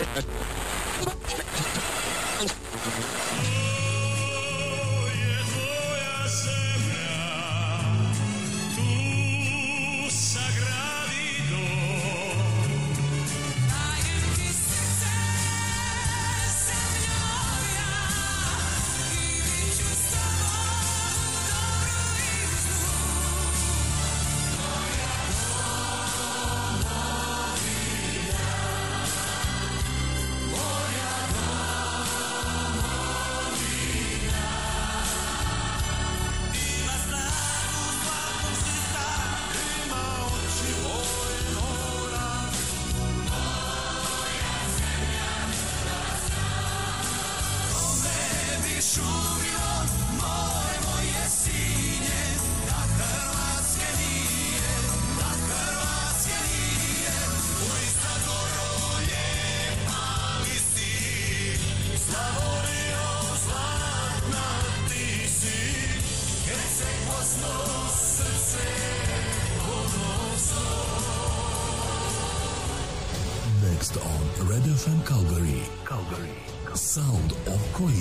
よっしゃ!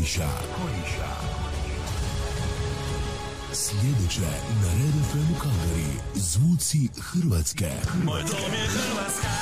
Kojiša. Kojiša. Sljedeće na Red FM Kalgari. Zvuci Hrvatske. Moj dom je Hrvatska.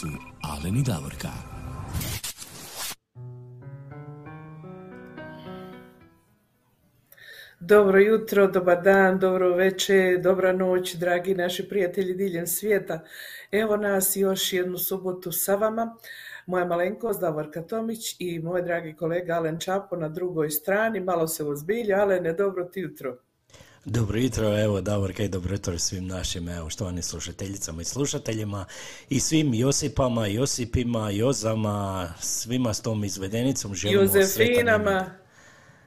Su i Davorka. Dobro jutro, dobar dan, dobro večer, dobra noć, dragi naši prijatelji diljem svijeta. Evo nas još jednu subotu sa vama. Moja malenkost Davorka Tomić i moj dragi kolega Alen Čapo na drugoj strani. Malo se ozbilja, Alene, dobro ti jutro. Dobro jutro, evo Davorka i dobro jutro svim našim evo štovanim slušateljicama i slušateljima i svim Josipama, Josipima, Jozama, svima s tom izvedenicom želimo sretan Jozefinama,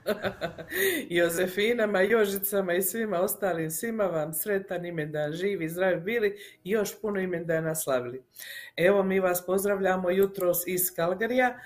Jozefinama, Jožicama i svima ostalim, svima vam sretan imendan, živi, zdravi bili i još puno imendana slavili. Evo mi vas pozdravljamo jutros iz Kalgarija,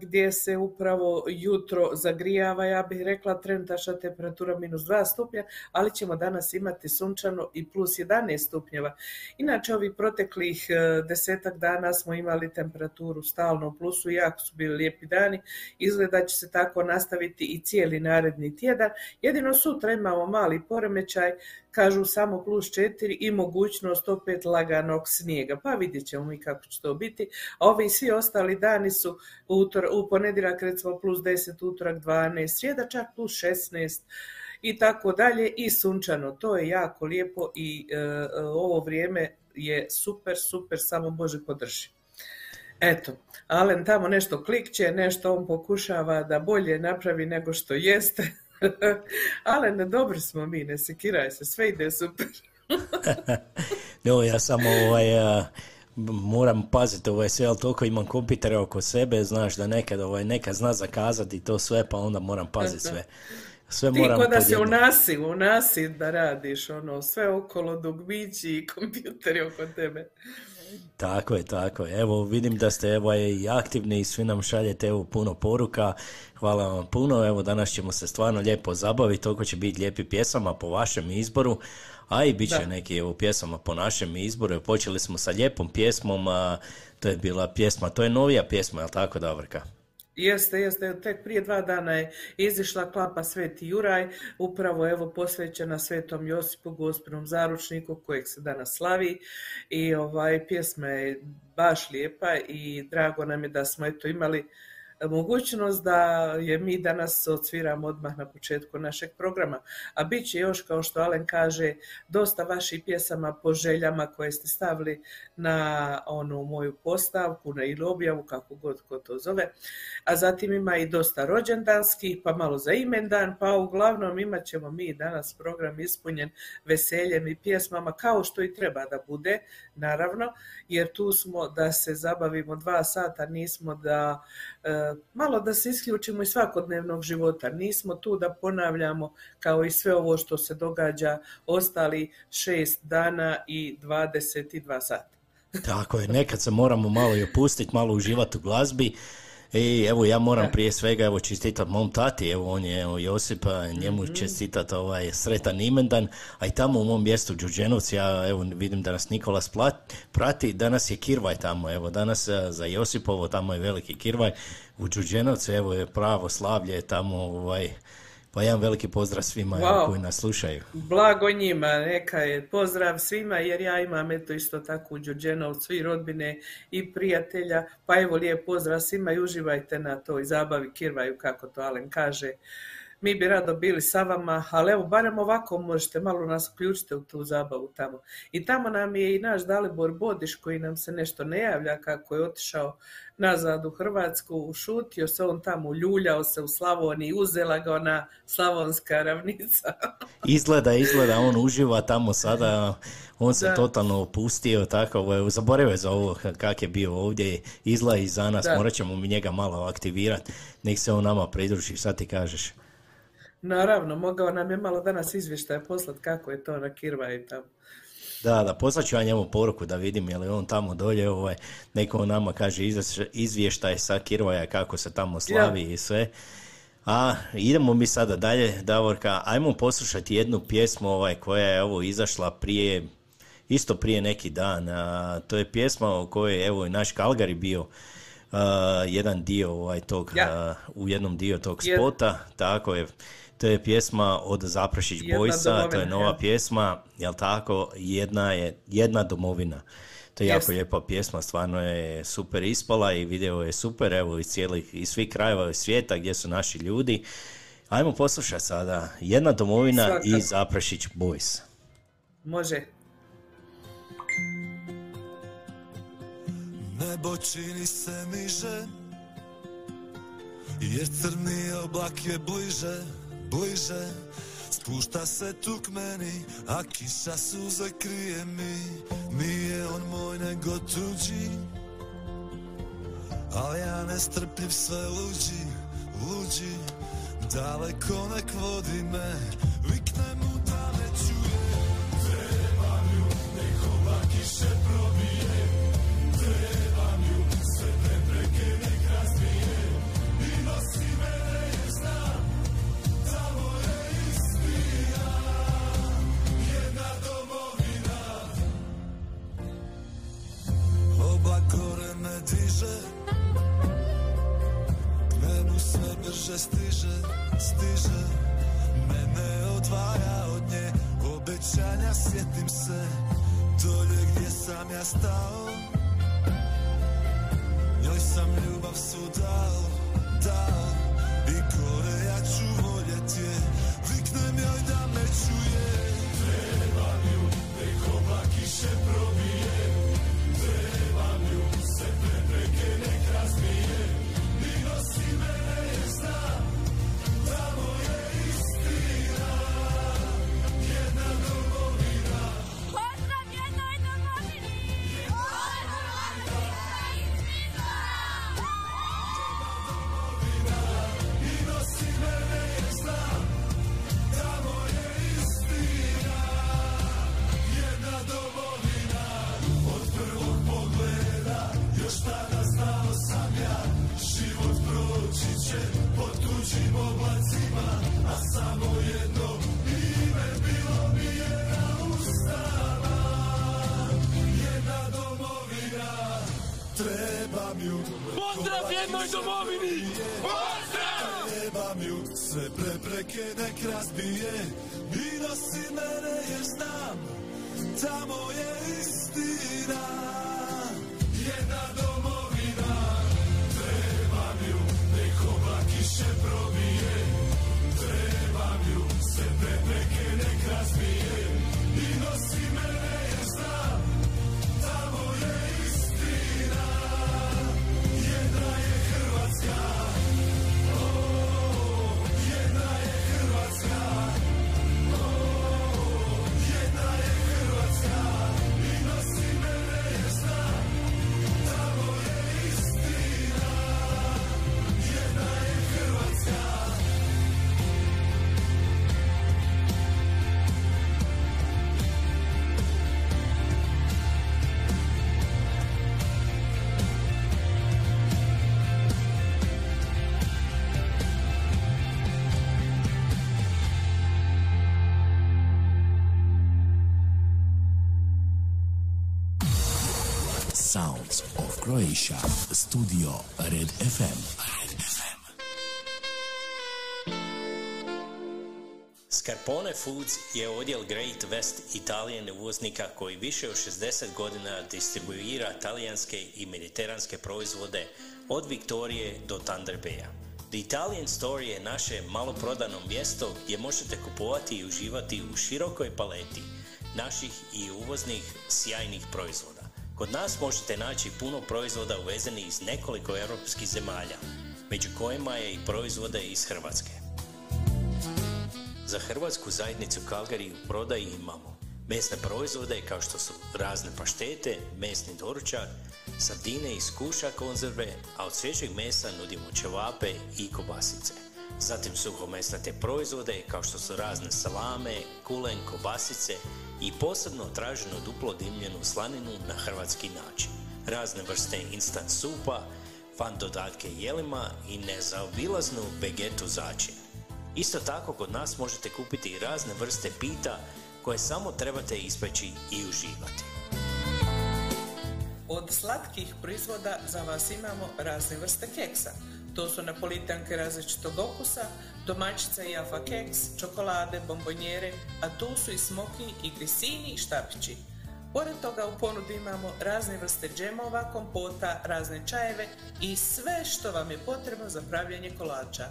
gdje se upravo jutro zagrijava, ja bih rekla trenutačna temperatura minus 2 stupnja, ali ćemo danas imati sunčano i plus 11 stupnjeva. Inače, ovih proteklih e, desetak dana smo imali temperaturu stalno u plusu, jako su bili lijepi dani, izgleda da će se tako nastaviti i cijeli naredni tjedan. Jedino sutra imamo mali poremećaj, kažu samo plus 4 i mogućnost opet laganog snijega. Pa vidjet ćemo mi kako će to biti. Ovi svi ostali dani su utor, u ponedjeljak recimo plus 10, utorak 12, srijeda čak plus 16 i tako dalje i sunčano. To je jako lijepo i e, ovo vrijeme je super, super, samo Bože podrži. Eto, Alen tamo nešto klikće, nešto on pokušava da bolje napravi nego što jeste. Alen, dobri smo mi, ne sekiraj se, sve ide super. No, ja samo ovaj, a, moram paziti ovaj sve, ali toliko imam kompjutere oko sebe, znaš da nekad, ovaj, nekad zna zakazati to sve, pa onda moram paziti sve. Sve Ti moram da se u nasi, u nasi da radiš, ono, sve okolo dugmići i kompjuteri oko tebe. Tako je, tako je. Evo, vidim da ste evo, i aktivni i svi nam šaljete evo, puno poruka. Hvala vam puno. Evo, danas ćemo se stvarno lijepo zabaviti. Toliko će biti lijepi pjesama po vašem izboru. A i bit će Da. neki evo, pjesama po našem izboru. Počeli smo sa lijepom pjesmom. A, to je bila pjesma, to je novija pjesma, jel tako, Davorka? Jeste, jeste, tek prije dva dana je izišla klapa Sveti Juraj, upravo evo posvećena Svetom Josipu, gospinom zaručniku kojeg se danas slavi. I ovaj pjesma je baš lijepa i drago nam je da smo eto imali mogućnost da je mi danas odsviramo odmah na početku našeg programa. A bit će još, kao što Alen kaže, dosta vaših pjesama po željama koje ste stavili na onu moju postavku, na ili objavu, kako god ko to zove. A zatim ima i dosta rođendanskih, pa malo za imendan, pa uglavnom imat ćemo mi danas program ispunjen veseljem i pjesmama, kao što i treba da bude, naravno, jer tu smo da se zabavimo dva sata, nismo da e, malo da se isključimo iz svakodnevnog života. Nismo tu da ponavljamo kao i sve ovo što se događa ostali šest dana i 22 sata. Tako je, nekad se moramo malo i opustiti, malo uživati u glazbi. I evo ja moram prije svega evo čestitat mom tati, evo on je evo, Josipa, njemu Mhm. čestitat ovaj sretan imendan, a i tamo u mom mjestu Đurđenovci, ja evo vidim da nas Nikolas plat- prati, danas je Kirvaj tamo, evo danas eh, za Josipovo tamo je veliki Kirvaj, u Đurđenovcu evo je pravo slavlje tamo ovaj, pa jedan veliki pozdrav svima Wow. koji nas slušaju. Blago njima, neka je pozdrav svima jer ja imam eto isto tako u Đurđenovcu i rodbine i prijatelja, pa evo lijep pozdrav svima i uživajte na toj zabavi Kirvaju kako to Alen kaže. Mi bi rado bili sa vama, ali evo barem ovako možete malo nas uključiti u tu zabavu tamo. I tamo nam je i naš Dalibor Bodiš koji nam se nešto ne javlja kako je otišao nazad u Hrvatsku, ušutio se on tamo, ljuljao se u Slavoniji, uzela ga ona slavonska ravnica. Izgleda, izgleda, on uživa tamo sada, on se Da. totalno opustio, tako, zaboravio je za ovo kak je bio ovdje, izgleda i za nas, Da. morat ćemo mi njega malo aktivirati, nek se on nama pridruži, šta ti kažeš? Naravno, mogao nam je malo danas izvještaja poslat kako je to na Kirva i tamo. Da, da, poslat ću ja njemu poruku da vidim je li on tamo dolje, ovaj, neko nama kaže izvješ- izvještaj sa Kirvaja kako se tamo slavi i sve. A idemo mi sada dalje, Davorka, ajmo poslušati jednu pjesmu ovaj, koja je ovo izašla prije, isto prije neki dan. A, to je pjesma o kojoj evo i naš Kalgari bio a, jedan dio ovaj, tog, Ja. a, u jednom dio tog spota, tako je. To je pjesma od Zaprašić Jedna Bojsa, to je nova ja. pjesma, jel tako, jedna je, jedna domovina. To je jako Jest. lijepa pjesma, stvarno je super ispala i video je super, evo iz cijelih, iz svih krajeva svijeta gdje su naši ljudi. Ajmo poslušati sada, jedna domovina Svakako. i Zaprašić Boys. Može. Nebo čini se niže Jer crni oblak je bliže, bliže. Spušta se tu k meni A kiša suze krije mi. Nije on moj nego tuđi. Al ja nestrpljiv sve luđi, luđi. Daleko nek vodi me Vikne mu da me čuje. Trebam ju, nek kiše probije diže K nebu sve brže stiže, stiže. Mene odvaja od nje Obećanja sjetim se. Dolje gdje sam ja stao Njoj sam ljubav su dao, dao. I gore ja ću voljet je Viknem joj da me čuje. Trebam ju, nek oblak kiše Pozdrav jednoj domovini! Pozdrav! Trebam ju, sve prepreke nek razbije I nosi mene jer znam Tamo je istina Studio Red FM. Red FM. Scarpone Foods je odjel Great West Italijan uvoznika koji više od 60 godina distribuira talijanske i mediteranske proizvode od Viktorije do Thunder Baya. The Italian Store je naše maloprodano mjesto gdje možete kupovati i uživati u širokoj paleti naših i uvoznih sjajnih proizvoda. Kod nas možete naći puno proizvoda uvezenih iz nekoliko europskih zemalja, među kojima je i proizvode iz Hrvatske. Za hrvatsku zajednicu Calgary u prodaji imamo mesne proizvode kao što su razne paštete, mesni doručak, sardine iz kuša konzerve, a od svježeg mesa nudimo ćevape i kobasice. Zatim suhomesnate proizvode kao što su razne salame, kulen, kobasice i posebno traženu duplo dimljenu slaninu na hrvatski način. Razne vrste instant supa, fan dodatke jelima i nezaobilaznu vegetu začin. Isto tako kod nas možete kupiti i razne vrste pita koje samo trebate ispeći i uživati. Od slatkih proizvoda za vas imamo razne vrste keksa. To su napolitanke različitog okusa, domaćica i afa keks, čokolade, bombonjere, a tu su i smoki i grisini i štapići. Pored toga u ponudi imamo razne vrste džemova, kompota, razne čajeve i sve što vam je potrebno za pravljanje kolača.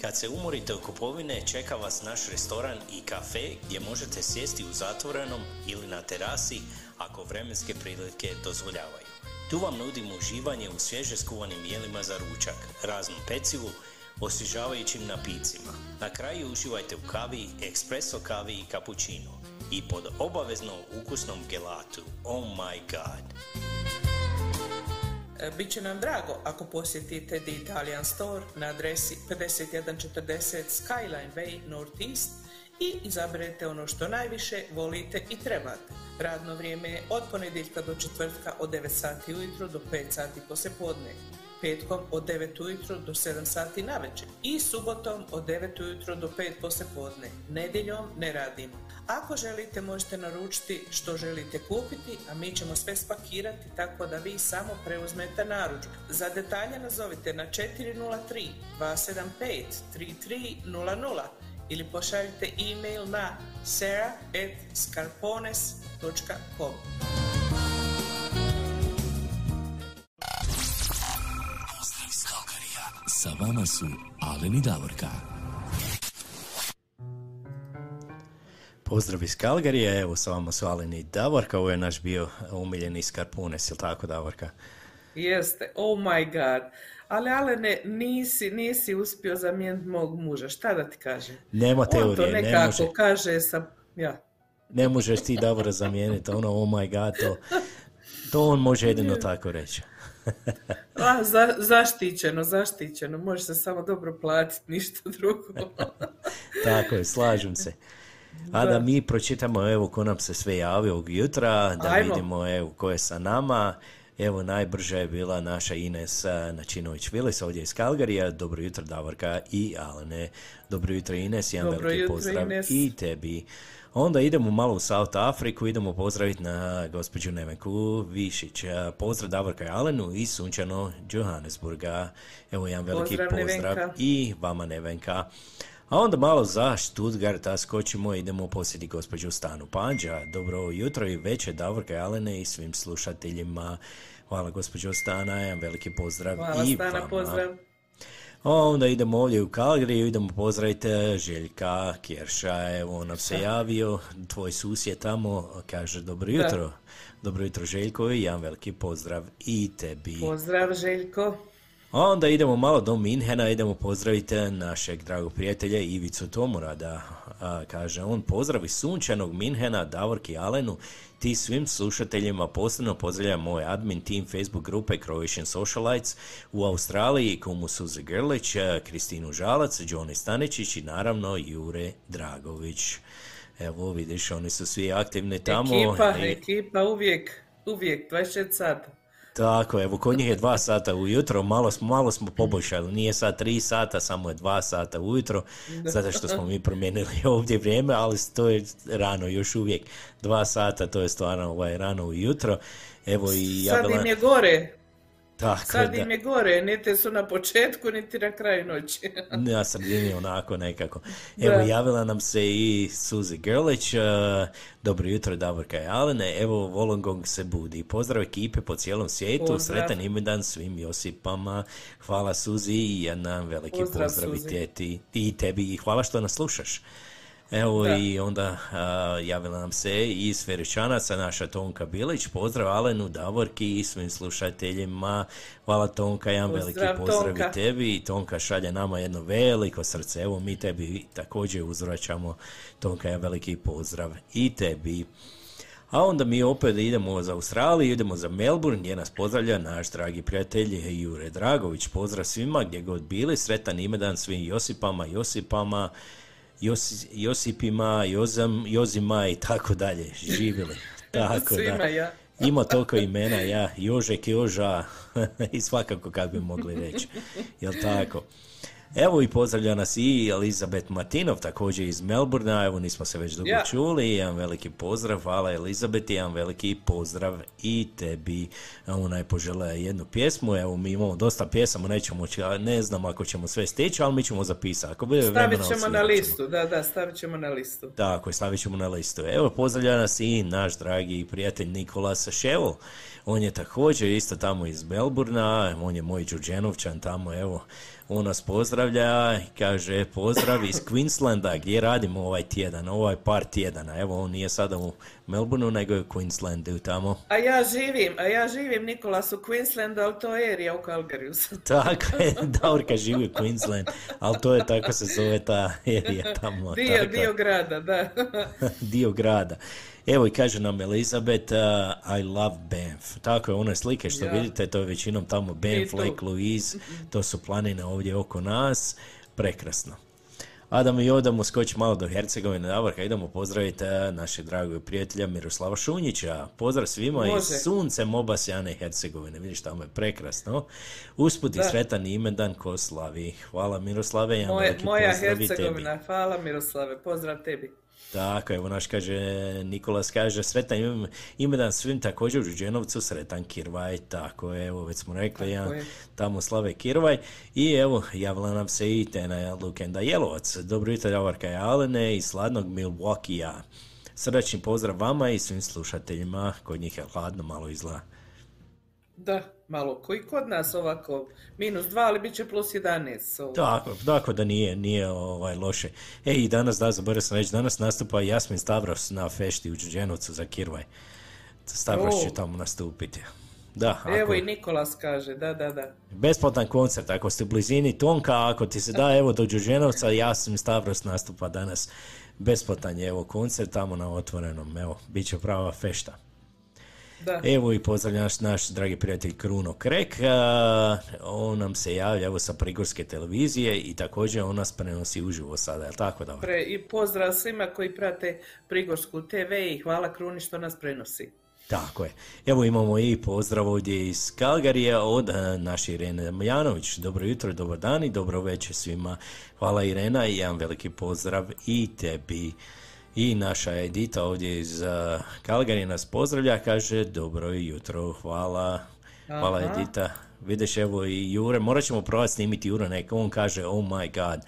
Kad se umorite u kupovine, čeka vas naš restoran i kafe gdje možete sjesti u zatvorenom ili na terasi ako vremenske prilike dozvoljavaju. Tu vam nudimo uživanje u svježe skuvanim jelima za ručak, raznom pecivu, osvježavajućim napicima. Na kraju uživajte u kavi, espresso kavi i cappuccino i pod obavezno ukusnom gelatu. Oh my god! E, Biće nam drago ako posjetite The Italian Store na adresi 5140 Skyline Way Northeast i izaberete ono što najviše volite i trebate. Radno vrijeme je od ponedjeljka do četvrtka od 9 sati ujutro do 5 sati poslijepodne. Petkom od 9 ujutro do 7 sati navečer i subotom od 9 ujutro do 5 poslijepodne. Nedjeljom ne radimo. Ako želite možete naručiti što želite kupiti, a mi ćemo sve spakirati tako da vi samo preuzmete narudžbu. Za detalje nazovite na 403 275 3300 ili pošaljite e-mail na sarah.scarpones.com Pozdrav iz Kalkarija. Sa vama su Alen i Davorka. Pozdrav iz Kalgarije, evo sa vama su Alen i Davorka, ovo je naš bio umiljeni Skarpunes, jel tako Davorka? Jeste, oh my god. Ali Alene, nisi, nisi uspio zamijeniti mog muža, šta da ti kažem? Nema On to teorije, ne nekako može. kaže sa... Ja. Ne možeš ti Davora zamijeniti, ono oh my god, to, to on može jedino tako reći. A, za, zaštićeno, zaštićeno. Može se samo dobro platiti, ništa drugo. Tako je, slažem se. A da, Da. mi pročitamo, evo, ko nam se sve javi ovog jutra, da Ajmo. vidimo, evo, ko je sa nama. Evo, najbrža je bila naša Ines Načinović-Vilis ovdje iz Kalgarija. Dobro jutro, Davorka i Alene. Dobro jutro, Ines. Jedan Dobro veliki jutro, pozdrav Ines. i tebi. Onda idemo malo u South Afriku, idemo pozdraviti na gospođu Nevenku Višić. Pozdrav Davorka i Alenu iz sunčano Johannesburga. Evo jedan veliki Pozdrav, pozdrav i vama Nevenka. A onda malo za Stuttgarta skočimo, idemo posjeti gospođu Stanu Panđa. Dobro jutro i večer Davorka i Alene i svim slušateljima. Hvala gospođo Stana, jedan veliki pozdrav Hvala i Stana, vama. pozdrav. A onda idemo ovdje u Kalgriju, idemo pozdraviti e, Željka Kjerša, evo on nam se javio, tvoj susjed tamo, kaže dobro jutro. Dobro jutro Željko i jedan veliki pozdrav i tebi. Pozdrav, Željko. A onda idemo malo do Minhena, idemo pozdraviti našeg dragog prijatelja Ivicu Tomurada. A, kaže on, pozdrav iz sunčanog Minhena, Davorki Alenu, ti svim slušateljima posebno pozdravljam moj admin team Facebook grupe Croatian Socialites u Australiji, Kumu Suze Grlić, a, Kristinu Žalac, Johnny Staničić i naravno Jure Dragović. Evo vidiš, oni su svi aktivni tamo. Ekipa, I- ekipa uvijek, uvijek, 24 sata. Tako, evo, kod njih je dva sata ujutro, malo smo, malo smo poboljšali, nije sad tri sata, samo je dva sata ujutro, zato što smo mi promijenili ovdje vrijeme, ali to je rano još uvijek. Dva sata, to je stvarno ovaj, rano ujutro. Evo i ja Sad bila- im je gore. Tako Sad im je gore, niti su na početku, niti na kraju noći. Na sredini onako nekako. Evo, Da. javila nam se i Suzi Grlić. uh, dobro jutro, Davorka i Alene. Evo, Volongong se budi. Pozdrav ekipe po cijelom svijetu. Pozdrav. Sretan imendan svim Josipama. Hvala Suzi i jedan veliki Pozdrav, pozdrav, i teti i tebi. I hvala što nas slušaš. Evo Da. i onda a, javila nam se i iz Feričanaca naša Tonka Bilić. Pozdrav Alenu, Davorki i svim slušateljima. Hvala Tonka, jedan Pozdrav, veliki pozdrav Tonka. i tebi. I Tonka šalje nama jedno veliko srce. Evo mi tebi također uzvraćamo. Tonka, jedan veliki pozdrav i tebi. A onda mi opet idemo za Australiju, idemo za Melbourne gdje nas pozdravlja naš dragi prijatelj Jure Dragović. Pozdrav svima gdje god bili, sretan imedan svim Josipama, Josipama, Josi- Josipima, Jozam, Jozima i tako dalje. Živjeli. Tako da. Ima toliko imena, ja, Jožek, Joža i svakako kako bi mogli reći. Jel tako? Evo i pozdravlja nas i Elizabet Martinov, također iz Melburna, evo nismo se već dugo Ja. čuli, jedan veliki pozdrav, hvala Elizabet, jedan veliki pozdrav i tebi. Ona je požela jednu pjesmu, evo mi imamo dosta pjesama, nećemo, ne znam ako ćemo sve stići, ali mi ćemo zapisati. Ako bude Stavit vremena, ćemo na odsvirat ćemo. listu, da, da, stavit ćemo na listu. Tako stavit ćemo na listu. Evo, pozdravlja nas i naš dragi prijatelj Nikolas Ševol. On je također isto tamo iz Melburna, on je moj Đurđenovčan tamo, evo, on nas pozdravlja i kaže pozdrav iz Queenslanda gdje radimo ovaj tjedan, ovaj par tjedana. Evo, on nije sada u Melbourneu, nego je u Queenslandu tamo. A ja živim, a ja živim Nikolas u Queenslandu, ali to je erija u Calgaryju. Tako je, Davorka živi u Queensland, ali to je tako se zove ta erija tamo. Dio, tako je. dio grada, da. dio grada. Evo i kaže nam Elizabeth, uh, I love Banff. Tako je, one slike što Ja. vidite, to je većinom tamo Banff. Lake Louise, to su planine ovdje oko nas. Prekrasno. A da mi odamo skoči malo do Hercegovine, Davorka, idemo pozdraviti uh, našeg dragog prijatelja Miroslava Šunjića. Pozdrav svima Može. iz suncem obasjane Hercegovine. Vidiš, tamo je prekrasno. Usput i sretan imendan ko slavi. Hvala Miroslave, Moje, moja i tebi. Hercegovina, hvala Miroslave, pozdrav tebi. Tako, evo naš kaže, Nikolas kaže, sretan im- imendan svim također u Đuđenovcu, sretan Kirvaj, tako je, evo već smo rekli, je. tamo slave Kirvaj. I evo, javila nam se i Tena Lukenda Jelovac. Dobro jutro, Davorka i Alene iz sladnog Milwaukee-a. Srdačni pozdrav vama i svim slušateljima, kod njih je hladno malo izgleda. Da, malo koji kod nas ovako, minus dva, ali bit će plus 11. Ovo. Tako, tako da nije, nije ovaj, loše. E, i danas, da, zaboravio sam reći, danas nastupa Jasmin Stavros na fešti u Đuđenovcu za Kirvaj. Stavros će tamo nastupiti. Da, ako, Evo i Nikolas kaže, da, da, da. besplatan koncert, ako ste u blizini Tonka, ako ti se da, evo do Đuđenovca, Jasmin Stavros nastupa danas. Besplatan je, evo, koncert tamo na otvorenom, evo, bit će prava fešta. Da. Evo i pozdravlja naš, naš dragi prijatelj Kruno Krek, a, on nam se javlja evo sa Prigorske televizije i također on nas prenosi uživo sada, jel tako da? Pre, I pozdrav svima koji prate Prigorsku TV i hvala Kruni što nas prenosi. Tako je. Evo imamo i pozdrav ovdje iz Kalgarija od naše Irene Damjanović. Dobro jutro, dobar dan i dobro večer svima. Hvala Irena i jedan veliki pozdrav i tebi. I naša Edita ovdje iz a, Kalgarija nas pozdravlja, kaže dobro jutro, hvala. Hvala Aha. Edita. Vidiš evo i Jure, morat ćemo probati snimiti Jure, neka on kaže oh my god,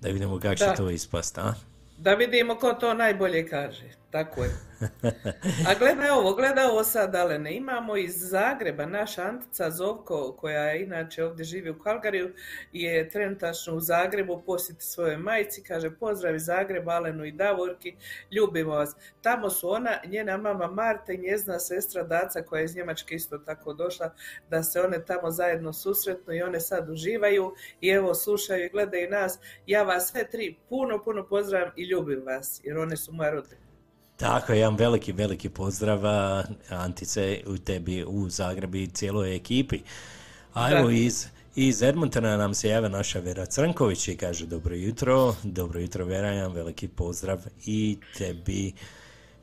da vidimo kako će to ispast, a? Da vidimo ko to najbolje kaže. Tako je. A gledaj ovo, gledaj ovo sad, Alene. Imamo iz Zagreba, naša Antica Zovko, koja inače ovdje živi u Kalgariju, je trenutačno u Zagrebu, posjeti svojoj majci, kaže pozdrav iz Alenu i Davorki, ljubimo vas. Tamo su ona, njena mama Marta i njezina sestra Daca, koja je iz Njemačke isto tako došla, da se one tamo zajedno susretnu i one sad uživaju i evo slušaju i gledaju nas. Ja vas sve tri puno, puno pozdravljam i ljubim vas, jer one su moja rodbina. Tako, jedan veliki, veliki pozdrav Antice u tebi u Zagrebu i cijeloj ekipi. A evo iz, iz Edmontona nam se javlja naša Vera Crnković i kaže dobro jutro, dobro jutro Vera, jedan veliki pozdrav i tebi.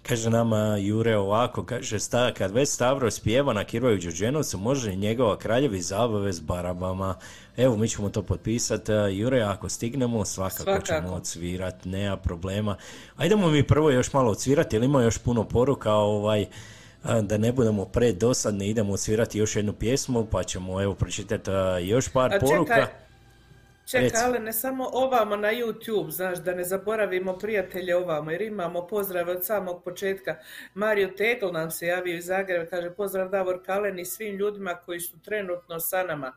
Kaže nama Jure ovako, kaže, sta, kad već Stavro spjeva na Kirvaju Đurđenovcu, može i njegova kraljevi zabave s barabama. Evo, mi ćemo to potpisati. Jure, ako stignemo, svakako, Svakako. ćemo odsvirat, nema problema. Ajdemo mi prvo još malo odsvirati, jer ima još puno poruka, ovaj, da ne budemo predosadni, idemo odsvirati još jednu pjesmu, pa ćemo, evo, pročitati a, još par A poruka. čekaj, čekaj, ali ne samo ovamo na YouTube, znaš, da ne zaboravimo prijatelje ovamo, jer imamo pozdrav od samog početka. Mario Tegl nam se javio iz Zagreba, kaže pozdrav Davor Kalen i svim ljudima koji su trenutno sa nama.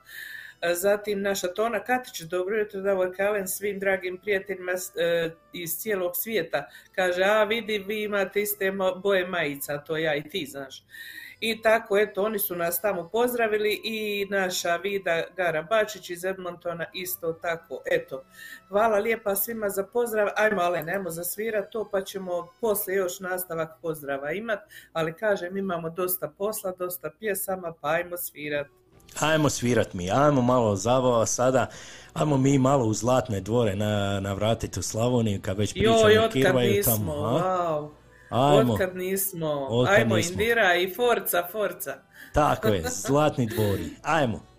E, Zatim naša Tona Katić, dobro jutro Davor Kalen, svim dragim prijateljima e, iz cijelog svijeta. Kaže, a vidi, vi imate iste boje majica, to ja i ti, znaš. I tako, eto, oni su nas tamo pozdravili i naša Vida Gara Bačić iz Edmontona isto tako. Eto, hvala lijepa svima za pozdrav. Ajmo, ale nemo zasvirat to, pa ćemo poslije još nastavak pozdrava imat. Ali kažem, imamo dosta posla, dosta pjesama, pa ajmo svirat. Ajmo svirat mi, ajmo malo zabava sada, ajmo mi malo u zlatne dvore na, navratiti u Slavoniju, kad već pričamo Joj, Kirvaju tamo. wow. Ajmo, Otkad nismo. Otkad Ajmo nismo. Indira i Forca, Forca. tako je, zlatni dvori, ajmo.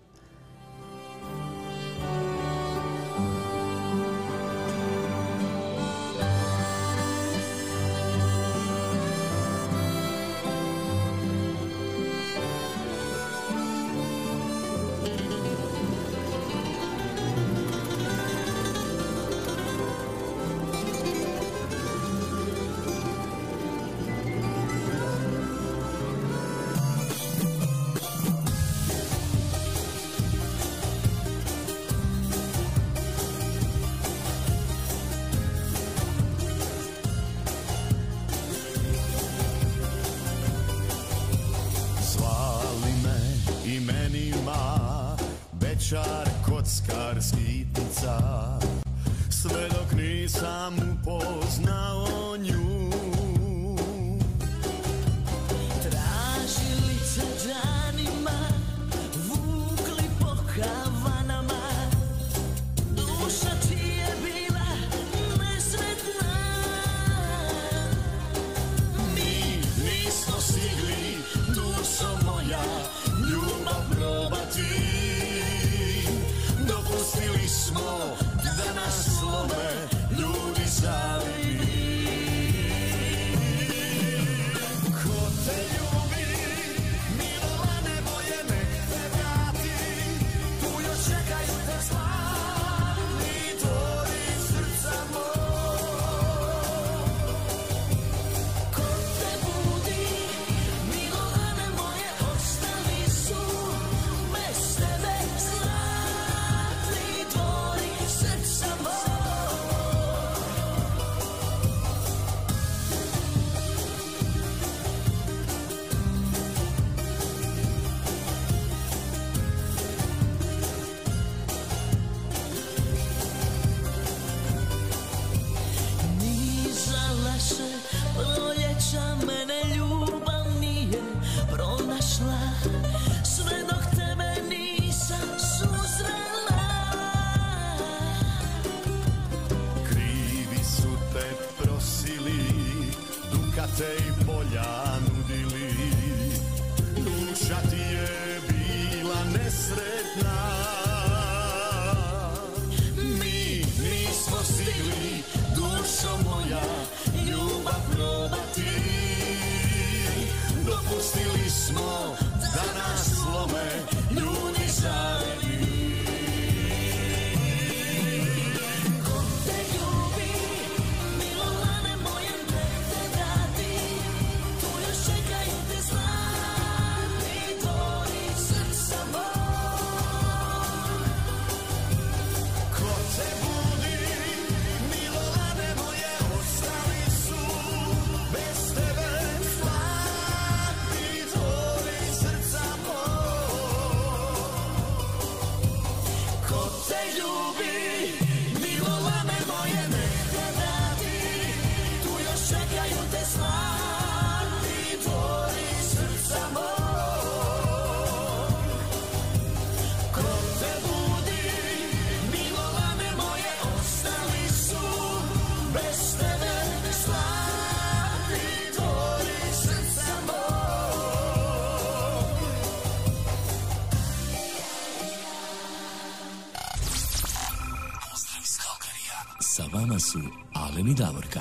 Su Alen i Davorka.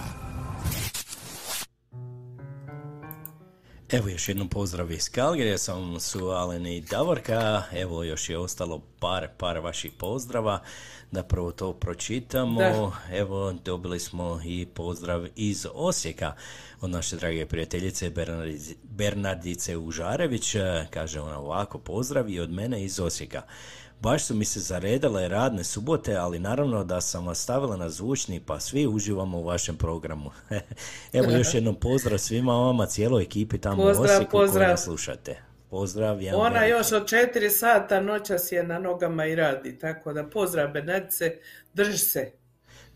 Evo još jednom pozdrav iz Kalgerija, sam su Alen i Davorka, evo još je ostalo par, par vaših pozdrava, da prvo to pročitamo, Da. evo dobili smo i pozdrav iz Osijeka od naše drage prijateljice Bernardice, Bernardice Užarević, kaže ona ovako, pozdrav i od mene iz Osijeka. Baš su mi se zaredale radne subote, ali naravno da sam vas stavila na zvučni, pa svi uživamo u vašem programu. Evo još jednom pozdrav svima vama, cijeloj ekipi tamo Pozdrav, u Osijeku pozdrav. nas slušate. Pozdrav, jedan Ona još od četiri sata noćas je na nogama i radi, tako da pozdrav Bernardice, drži se.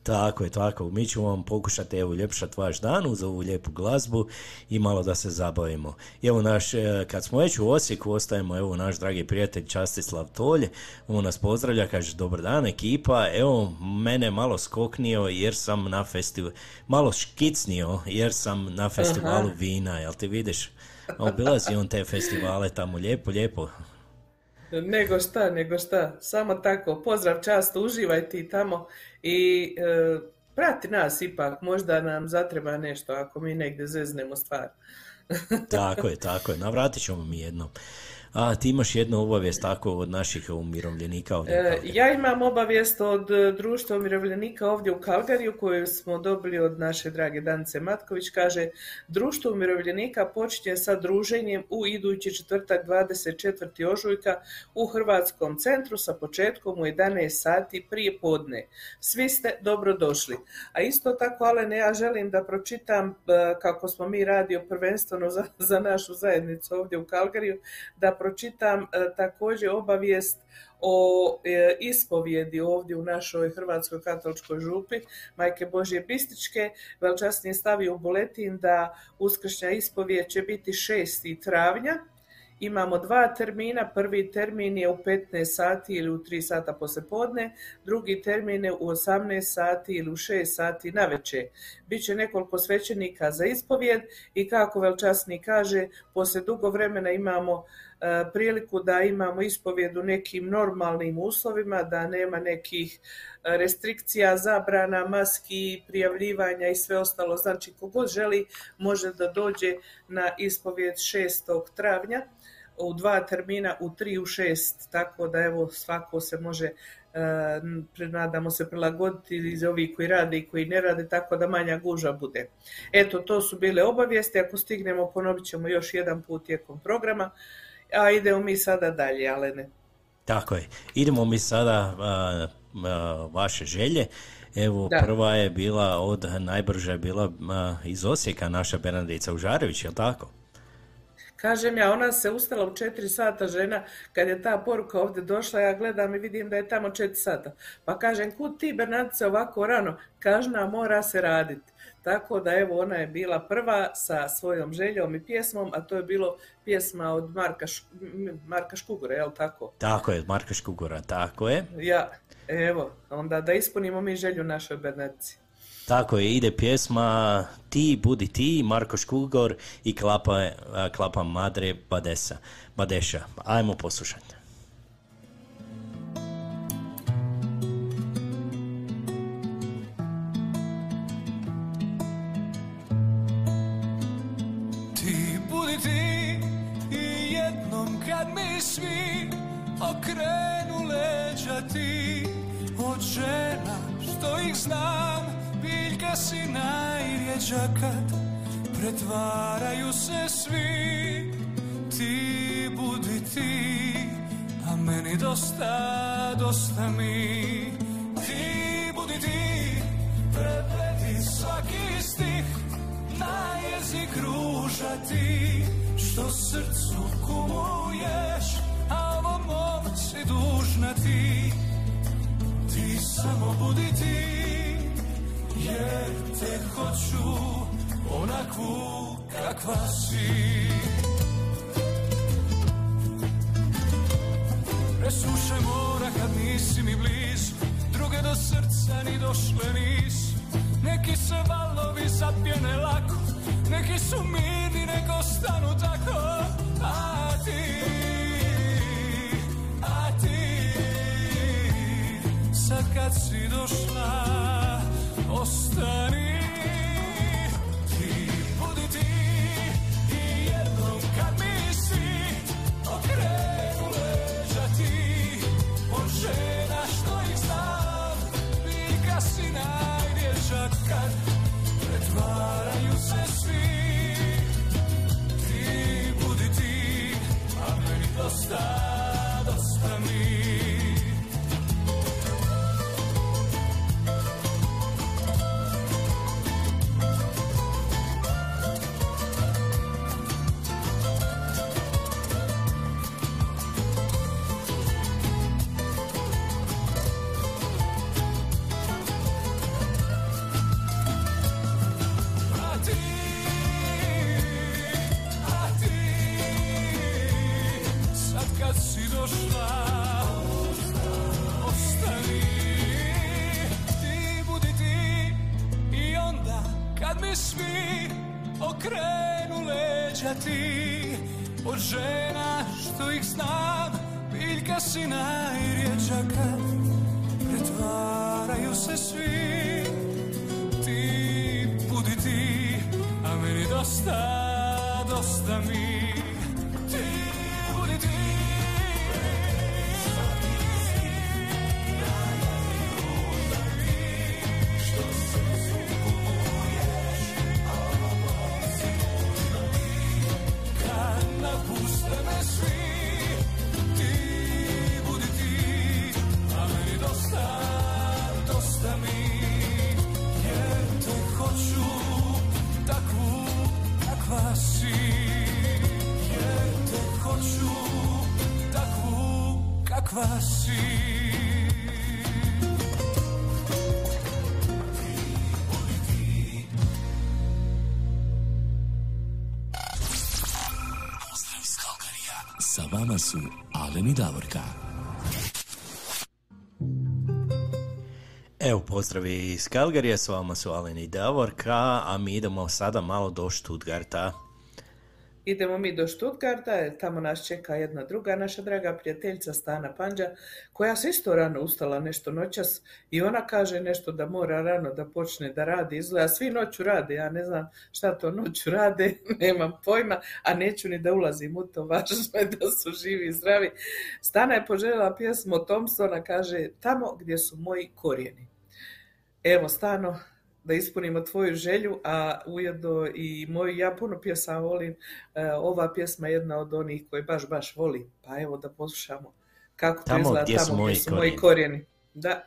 Tako je, tako. Mi ćemo vam pokušati evo uljepšati vaš dan uz ovu lijepu glazbu i malo da se zabavimo. Evo naš, e, kad smo već u Osijeku, ostajemo evo naš dragi prijatelj Častislav Tolj, on nas pozdravlja, kaže dobar dan ekipa, evo mene malo skoknio jer sam na festivalu, malo škicnio jer sam na festivalu vina, jel ti vidiš? Obilazi on te festivale tamo, lijepo, lijepo. Nego šta, nego šta, samo tako, pozdrav často, uživaj ti tamo i e, prati nas ipak, možda nam zatreba nešto ako mi negdje zeznemo stvar. Tako je, tako je. Navratit ćemo mi jednom. A ti imaš jednu obavijest tako od naših umirovljenika ovdje. E. Ja imam obavijest od e, društva umirovljenika ovdje u Kalgariju koju smo dobili od naše drage Danice Matković. Kaže, društvo umirovljenika počinje sa druženjem u idući četvrtak 24. ožujka u Hrvatskom centru sa početkom u 11 sati prije podne. Svi ste dobrodošli. A isto tako, Alene, ja želim da pročitam e, kako smo mi radio prvenstveno za, za našu zajednicu ovdje u Kalgariju, da pročitam e, također obavijest o e, ispovjedi ovdje u našoj Hrvatskoj katoličkoj župi Majke Božje Bističke. Velčasnije stavio u buletin da uskršnja ispovijed će biti 6. travnja. Imamo dva termina, prvi termin je u 15 sati ili u 3 sata poslijepodne, drugi termin je u 18 sati ili u 6 sati na večer. Biće nekoliko svećenika za ispovjed i kako velčasni kaže, poslije dugo vremena imamo priliku da imamo ispovjed u nekim normalnim uslovima, da nema nekih e, restrikcija, zabrana, maski, prijavljivanja i sve ostalo. Znači, kogod želi može da dođe na ispovjed 6. travnja u dva termina u tri u šest, tako da evo svako se može e, nadamo se prilagoditi iz ovih koji rade i koji ne rade, tako da manja guža bude. Eto, to su bile obavijesti, ako stignemo ponovit ćemo još jedan put tijekom programa, a idemo mi sada dalje, Alene. Tako je. Idemo mi sada a, a, vaše želje. Evo, Da. prva je bila od, najbrža je bila a, iz Osijeka, naša Bernardica Užarević, je li tako? Kažem ja, ona se ustala u 4 sata žena, kad je ta poruka ovdje došla, ja gledam i vidim da je tamo 4 sata. Pa kažem, kud ti Bernardice ovako rano? Kažna, mora se raditi. Tako da evo, ona je bila prva sa svojom željom i pjesmom, a to je bilo pjesma od Marka, Š- Marka Škugora, jel tako? Tako je, Marka Škugora, tako je. Ja, evo, onda da ispunimo mi želju našoj Bernardici. Tako je, ide pjesma Ti budi ti, Marko Škugor i klapa, a, klapa Madre Badesa, Badeša. Ajmo poslušati. Svi okrenu leđa ti Od žena što ih znam biljka si najrjeđa kad pretvaraju se svi. Ti budi ti, a meni dosta, dosta mi. Ti budi ti, prepleti svaki stih na jezik ružati što srcu kumuješ si dužna ti ti samo budi ti jer te hoću onakvu kakva si. Presuše mora kad nisi mi blizu Druge do srca ni došle nisu. Neki se valovi zapjene lako Neki su mirni, nek ostanu tako A ti, kad si došla ostani. Ti budi ti i jednom kad mi svi okrenu leđa ti. Od žena što ih znam Biljka si najrjeđa kad pretvaraju se svi. Ti budi ti, a meni dosta, dosta svi okrenu leđa ti, od žena što ih znam, biljka si najrjeđa kad pretvaraju se svi ti budi ti, a meni dosta, dosta mi. Su Alen i Davorka. Evo pozdravi iz Kalgarija, s vama su Alen i Davorka, a mi idemo sada malo do Stuttgarta. Idemo mi do Stuttgarta, jer tamo nas čeka jedna druga naša draga prijateljica Stana Panđa, koja se isto rano ustala nešto noćas i ona kaže nešto da mora rano da počne da radi. Izgleda svi noću rade, ja ne znam šta to noću rade, nemam pojma, a neću ni da ulazim u to, važno je da su živi i zdravi. Stana je poželjela pjesmu Thompsona, kaže tamo gdje su moji korijeni. Evo, Stano, da ispunimo tvoju želju, a ujedno i moju, ja puno pjesama volim, e, ova pjesma je jedna od onih koje baš, baš volim, pa evo da poslušamo kako to Tamo izgleda tamo gdje su moji korijeni. Da.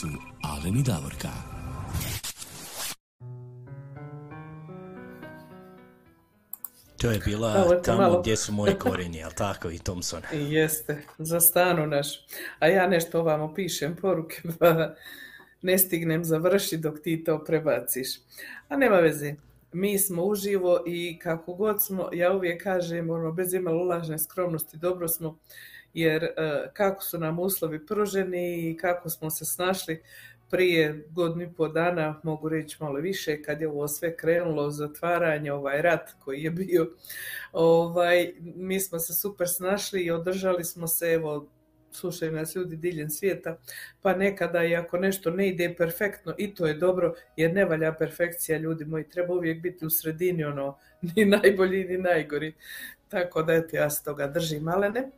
Su Alen i Davorka. To je bila to tamo malo. gdje su moji korijeni, jel tako i Thompson? I Jeste, za stanu naš. A ja nešto ovamo pišem poruke, pa ne stignem završiti dok ti to prebaciš. A nema veze. Mi smo uživo i kako god smo, ja uvijek kažem, ono, bez imalo lažne skromnosti, dobro smo, jer e, kako su nam uslovi pruženi i kako smo se snašli prije godinu i pol dana, mogu reći malo više, kad je ovo sve krenulo, zatvaranje, ovaj rat koji je bio, ovaj, mi smo se super snašli i održali smo se, evo, slušaju nas ljudi diljem svijeta, pa nekada i ako nešto ne ide perfektno i to je dobro, jer ne valja perfekcija ljudi moji, treba uvijek biti u sredini ono, ni najbolji ni najgori. Tako da eto, ja se toga držim malene.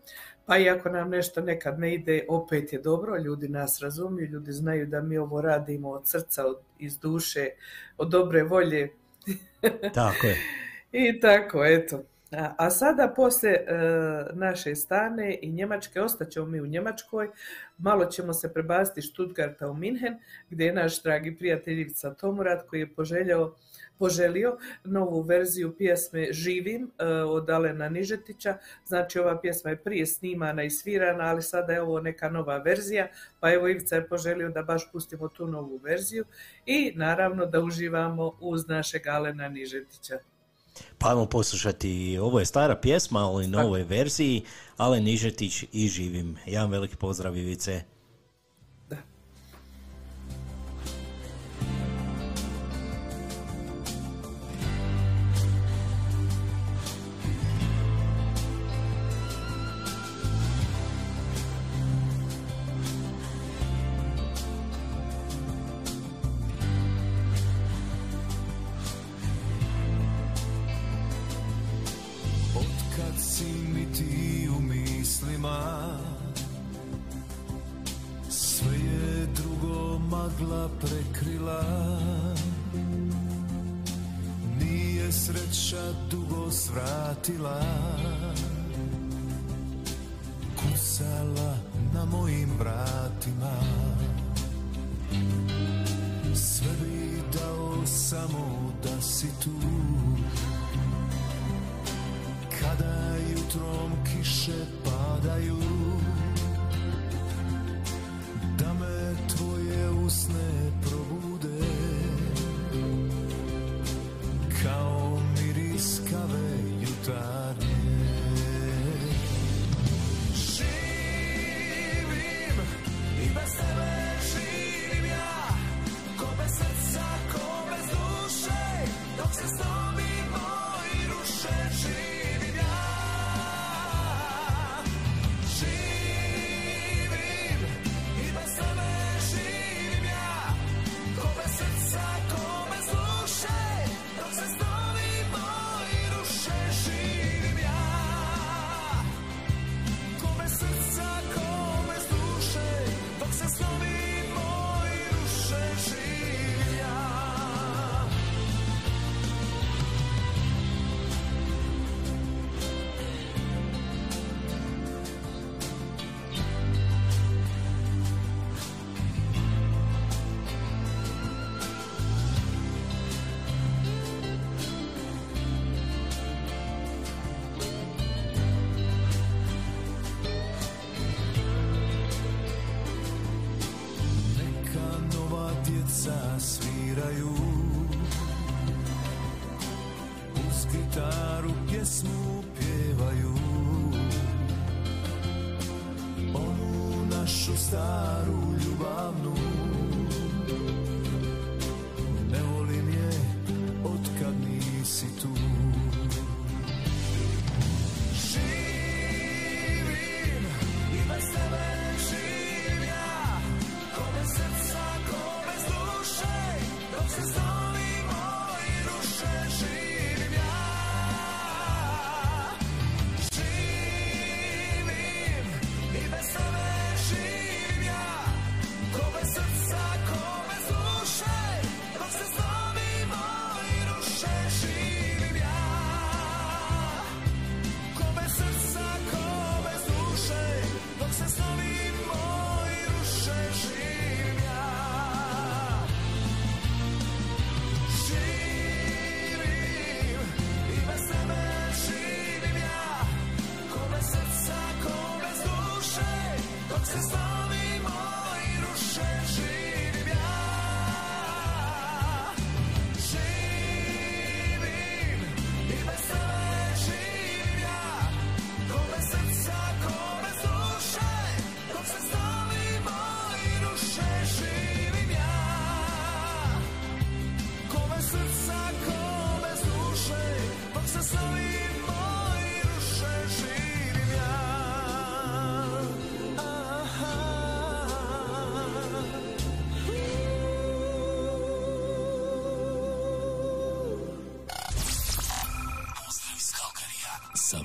Pa i ako nam nešto nekad ne ide, opet je dobro, ljudi nas razumiju, ljudi znaju da mi ovo radimo od srca, od, iz duše, od dobre volje, Tako je. i tako, eto. A, a sada poslije e, naše stane i Njemačke, ostaćemo mi u Njemačkoj, malo ćemo se prebaciti Stuttgarta u Minhen, gdje je naš dragi prijatelj Ivica Tomurat koji je poželjao, poželio novu verziju pjesme Živim e, od Alena Nižetića. Znači ova pjesma je prije snimana i svirana, ali sada je ovo neka nova verzija, pa evo Ivica je poželio da baš pustimo tu novu verziju i naravno da uživamo uz našeg Alena Nižetića. Pa ajmo poslušati, ovo je stara pjesma, ali u novoj verziji, Ale Nižetić i živim. Jedan veliki pozdrav Ivice.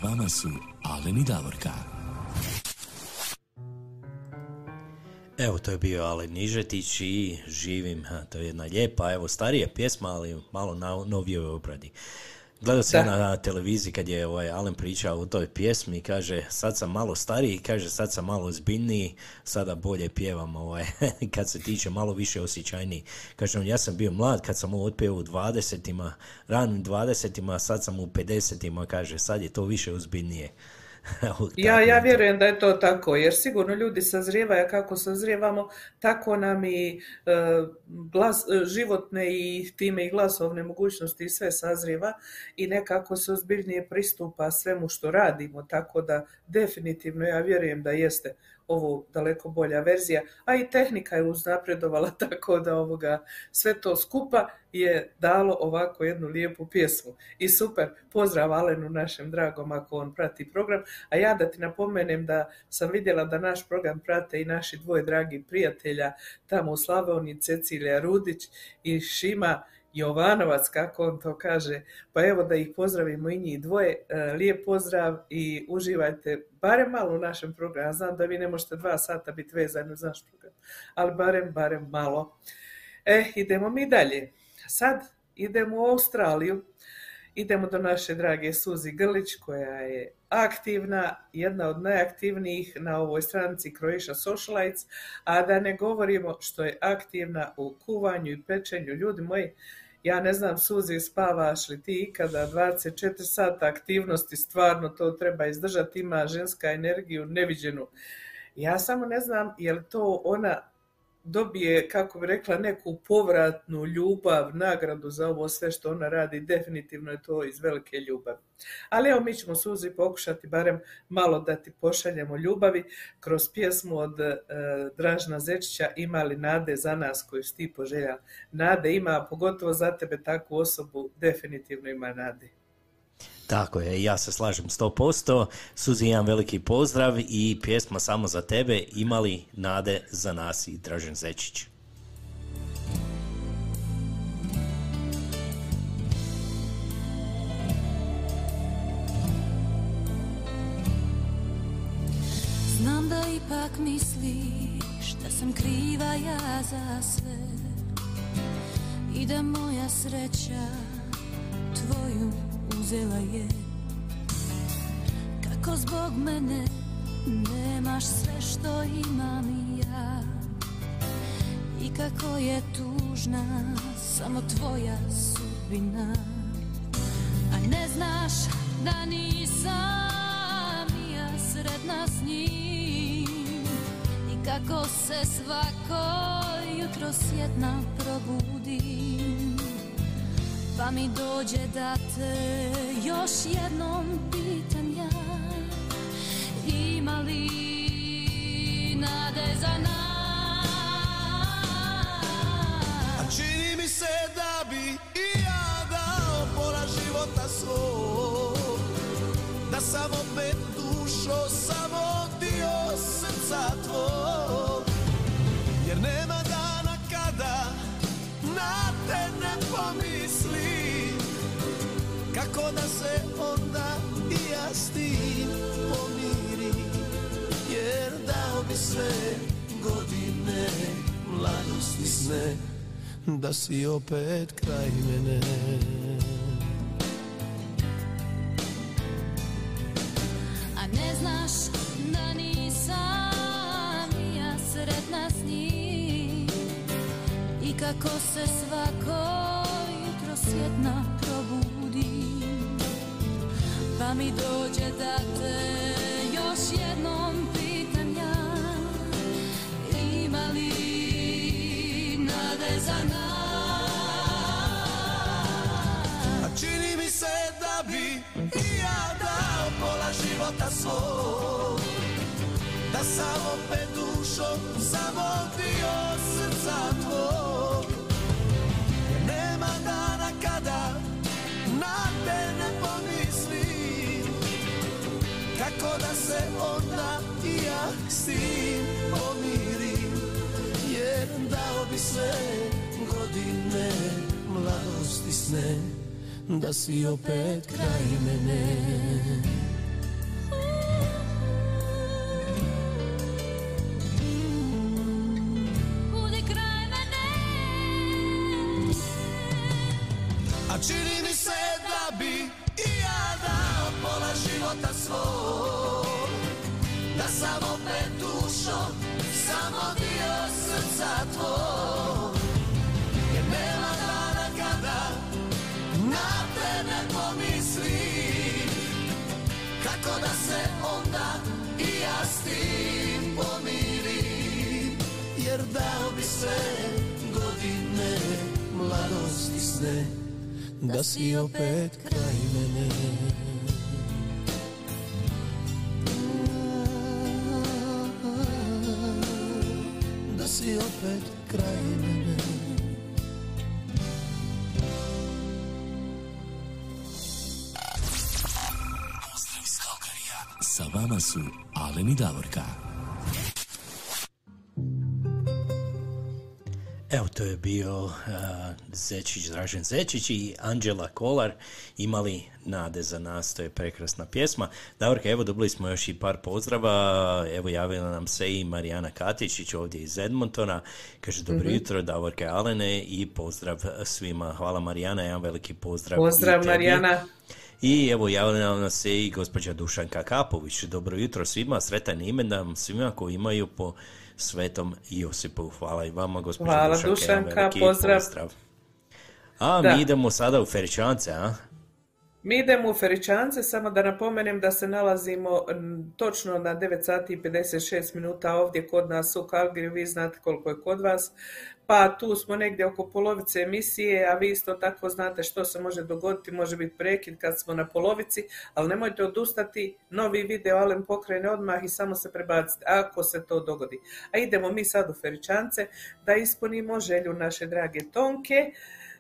Vama su Alen i Davorka. Evo, to je bio Alen Nižetić i živim, ha, to je jedna lijepa, evo, starija pjesma, ali malo na novijoj obradi. Gledao sam Da. na televiziji kad je ovaj Alen pričao o toj pjesmi i kaže sad sam malo stariji, kaže sad sam malo ozbiljniji, sada bolje pjevam ovaj, kad se tiče malo više osjećajniji. Kaže on, ja sam bio mlad kad sam ovo otpeo u 20-ima, ranim 20-ima, sad sam u 50-ima, kaže sad je to više ozbiljnije. Ja, ja vjerujem da je to tako, jer sigurno ljudi sazrijevaju, a kako sazrijevamo, tako nam i e, glas, e, životne i time i glasovne mogućnosti i sve sazrijeva i nekako se ozbiljnije pristupa svemu što radimo, tako da definitivno ja vjerujem da jeste ovo daleko bolja verzija, a i tehnika je uznapredovala tako da ovoga sve to skupa je dalo ovako jednu lijepu pjesmu. I super, pozdrav Alenu našem dragom ako on prati program, a ja da ti napomenem da sam vidjela da naš program prate i naši dvoje dragi prijatelja tamo u Slavoniji, Cecilija Rudić i Šima Jovanovac, kako on to kaže. Pa evo da ih pozdravimo i njih dvoje. E, Lijep pozdrav i uživajte barem malo u našem programu. Znam da vi ne možete dva sata biti vezani uz naš program, ali barem, barem malo. E, idemo mi dalje. Sad idemo u Australiju. Idemo do naše drage Suzi Grlić koja je aktivna, jedna od najaktivnijih na ovoj stranici Croatia Socialites, a da ne govorimo što je aktivna u kuvanju i pečenju. Ljudi moji, ja ne znam Suzi spavaš li ti ikada 24 sata aktivnosti, stvarno to treba izdržati, ima ženska energiju neviđenu. Ja samo ne znam je li to ona dobije, kako bi rekla, neku povratnu ljubav, nagradu za ovo sve što ona radi, definitivno je to iz velike ljubavi. Ali evo mi ćemo Suzi pokušati barem malo da ti pošaljemo ljubavi kroz pjesmu od e, Dražna Zečića Ima li nade za nas koju si ti poželja? Nade ima, pogotovo za tebe takvu osobu, definitivno ima nade. Tako je, ja se slažem 100%. Suzi, jedan veliki pozdrav i pjesma samo za tebe. Imali nade za nas i Dražen Zečić. Znam da ipak misliš da sam kriva ja za sve I da moja sreća tvoju uzela je. Kako zbog mene nemaš sve što imam i ja? I kako je tužna samo tvoja sudbina? A ne znaš da nisam ja sretna s njim. I kako se svako jutro sjetna probudim Pa mi dođe da te još jednom pitam ja Ima li nade za nas? A čini mi se da bi i ja dao pola života svog Da sam opet dušo, samo dio srca tvog. Jer nema dana kada na te ne pomislim Kako da se onda i ja s tim pomirim? Jer dao bi sve godine mladosti sne Da si opet kraj mene. A ne znaš da nisam ja sretna s njim. I kako se svako jutro svjetna Pa mi dođe da te još jednom pitam ja Ima li nade za nas? A čini mi se da bi i ja dao pola života svog Da sam opet dušom samo dio srca tvog. Jer nema dana kada Kako da se onda i ja s tim pomirim Jer dao bi sve godine mladosti sne Da si opet kraj mene. Čini mi se da bi i ja dao pola života svog Da sam opet dušom samo dio srca tvog Jer nema dana kada na te ne pomislim. Kako da se onda i ja s tim pomirim Jer dao bi sve godine mladosti sne Da si opet kraj mene si opet kraj mene Pozdrav iz Kalkarija. Sa vama su Alen i Davorka. Evo, to je bio uh, Zečić, Dražen Zečić i Anđela Kolar imali nade za nas, to je prekrasna pjesma. Davorka, evo dobili smo još i par pozdrava, evo javila nam se i Marijana Katičić ovdje iz Edmontona, kaže dobro Mhm. jutro Davorka Alene i pozdrav svima. Hvala Marijana, jedan veliki pozdrav. Pozdrav. Marijana. I evo javila nam se i gospođa Dušanka Kapović. Dobro jutro svima, sretan imendan svima koji imaju po svetom Josipu. Hvala i vama, gospođa Hvala, Dušanka. Dušanka, veliki pozdrav. A, Da. mi idemo sada u Feričance, a? Mi idemo u Feričance, samo da napomenem da se nalazimo točno na 9 sati i 56 minuta ovdje kod nas u Calgary, vi znate koliko je kod vas, pa tu smo negdje oko polovice emisije, a vi isto tako znate što se može dogoditi, može biti prekid kad smo na polovici, ali nemojte odustati, novi video Alen pokrene odmah i samo se prebacite ako se to dogodi. A idemo mi sad u Feričance da ispunimo želju naše drage Tonke,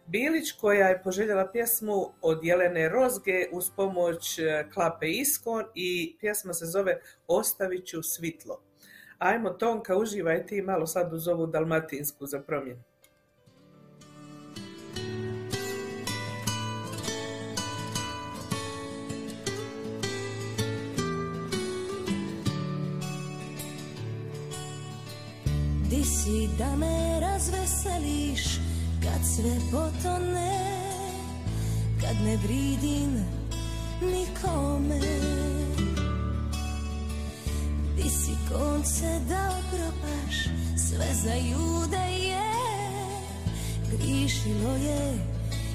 Bilić koja je poželjela pjesmu od Jelene Rozge uz pomoć e, Klape Iskon i pjesma se zove Ostavit ću svitlo. Ajmo Tonka, uživaj ti malo sad uz ovu dalmatinsku za promjenu. Di si da me razveseliš kad sve potone Kad ne vridim nikome ti si konce da propaš Sve za jude je. Grišilo je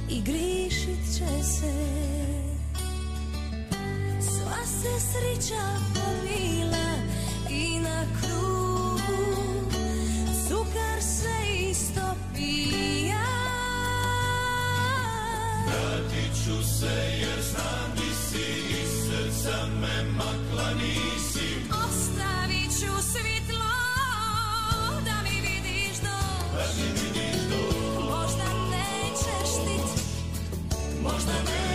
I grišit će se. Sva se sreća pomila I na krugu Sukar se isto pija. Vratit ću se jer znam di si iz srca me makla nisi Možda nećeš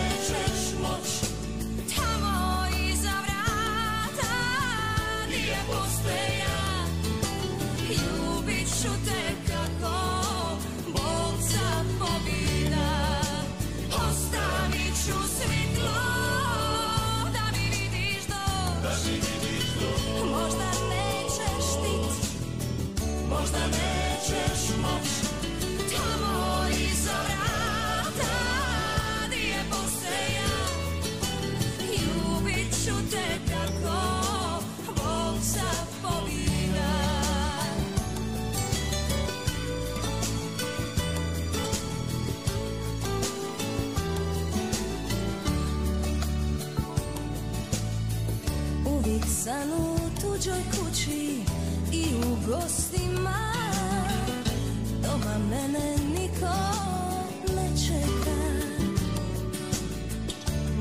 sam u tuđoj kući i u gostima. Doma mene niko ne čeka.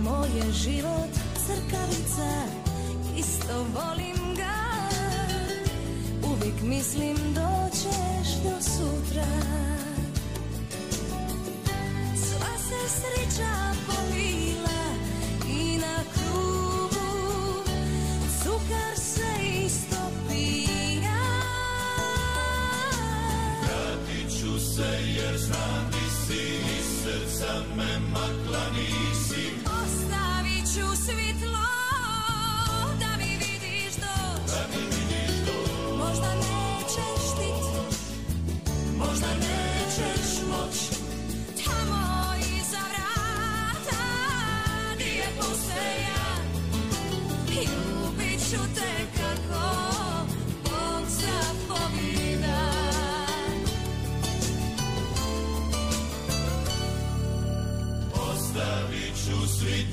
Moj je život crkavica, isto volim ga. Uvijek mislim doćeš do sutra. Sva se sreća jer znam di si Iz srca me makla nisi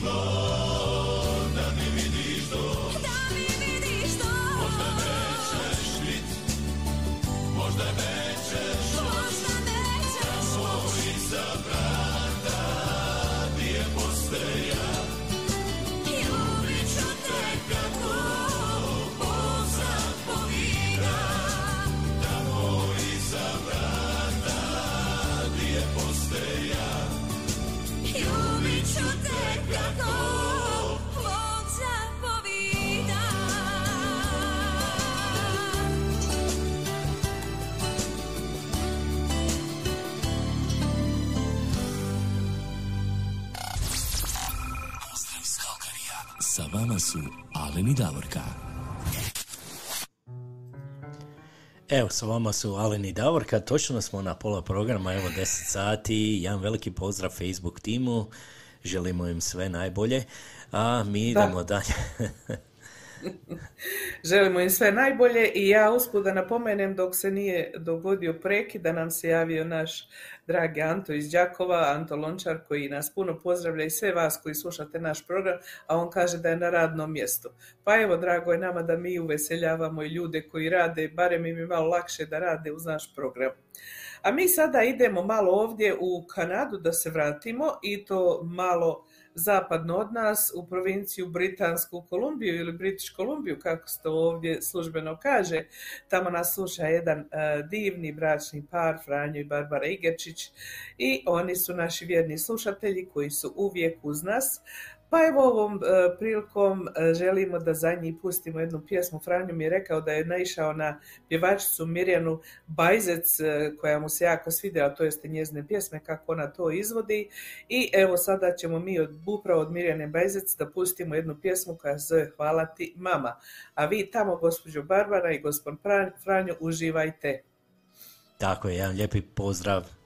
svitlo Sa vama su Alen i Davorka. Evo, sa vama su Alen i Davorka, točno smo na pola programa, evo 10 sati, jedan veliki pozdrav Facebook timu, želimo im sve najbolje, a mi idemo dalje. Želimo im sve najbolje i ja usput da napomenem dok se nije dogodio prekid da nam se javio naš dragi Anto iz Đakova, Anto Lončar koji nas puno pozdravlja i sve vas koji slušate naš program, a on kaže da je na radnom mjestu. Pa evo drago je nama da mi uveseljavamo i ljude koji rade, barem im je malo lakše da rade uz naš program. A mi sada idemo malo ovdje u Kanadu da se vratimo i to malo zapadno od nas u provinciju Britansku Kolumbiju ili British Kolumbiju kako se to ovdje službeno kaže. Tamo nas sluša jedan e, divni bračni par Franjo i Barbara Igerčić i oni su naši vjerni slušatelji koji su uvijek uz nas. Pa evo ovom e, prilikom e, želimo da za njih pustimo jednu pjesmu. Franjo mi je rekao da je naišao na pjevačicu Mirjanu Bajzec e, koja mu se jako svidjela, to jeste njezine pjesme, kako ona to izvodi. I evo sada ćemo mi od, upravo od Mirjane Bajzec da pustimo jednu pjesmu koja se zove Hvala ti mama. A vi tamo, gospođo Barbara i gospod Fran- Franjo, uživajte. Tako je, jedan lijepi pozdrav.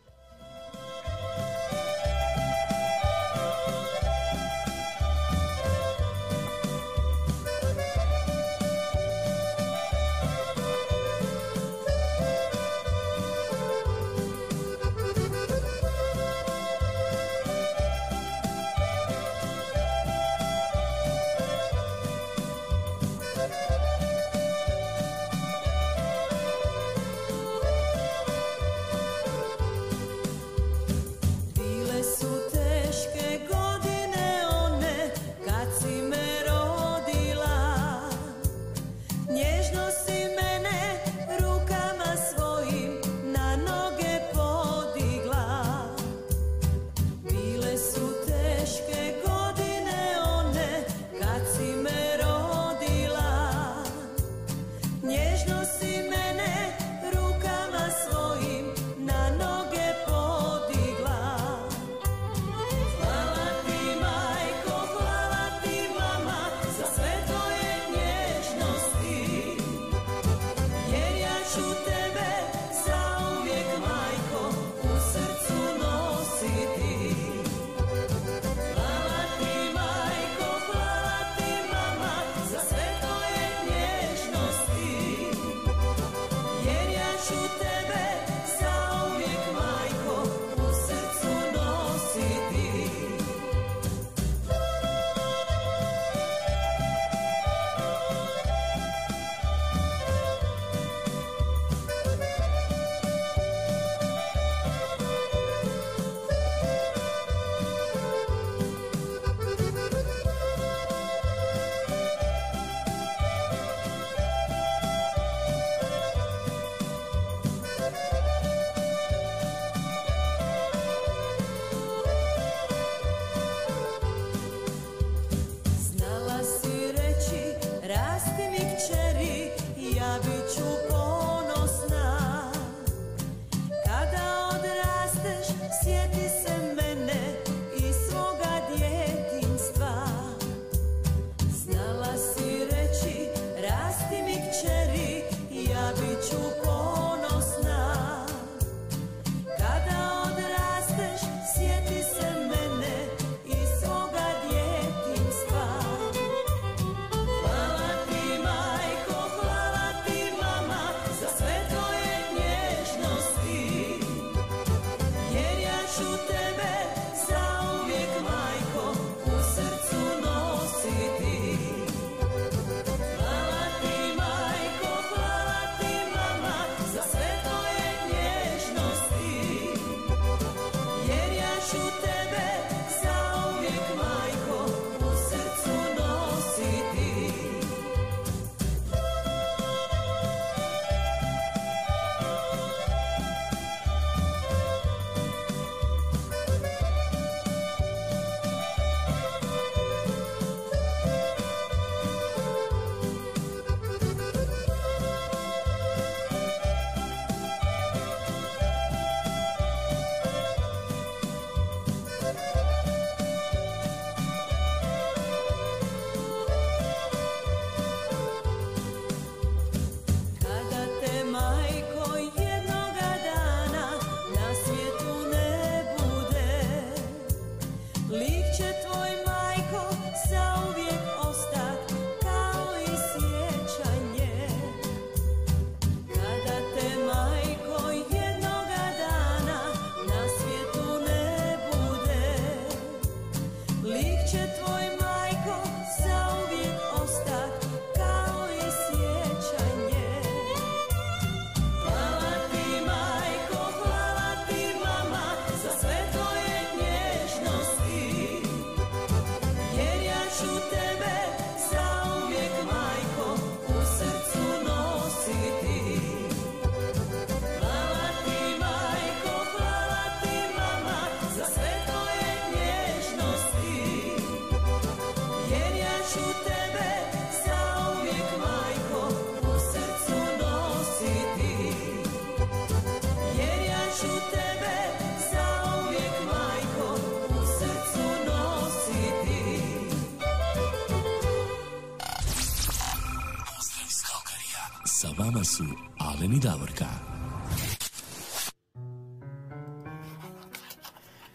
Vama su Alen i Davorka.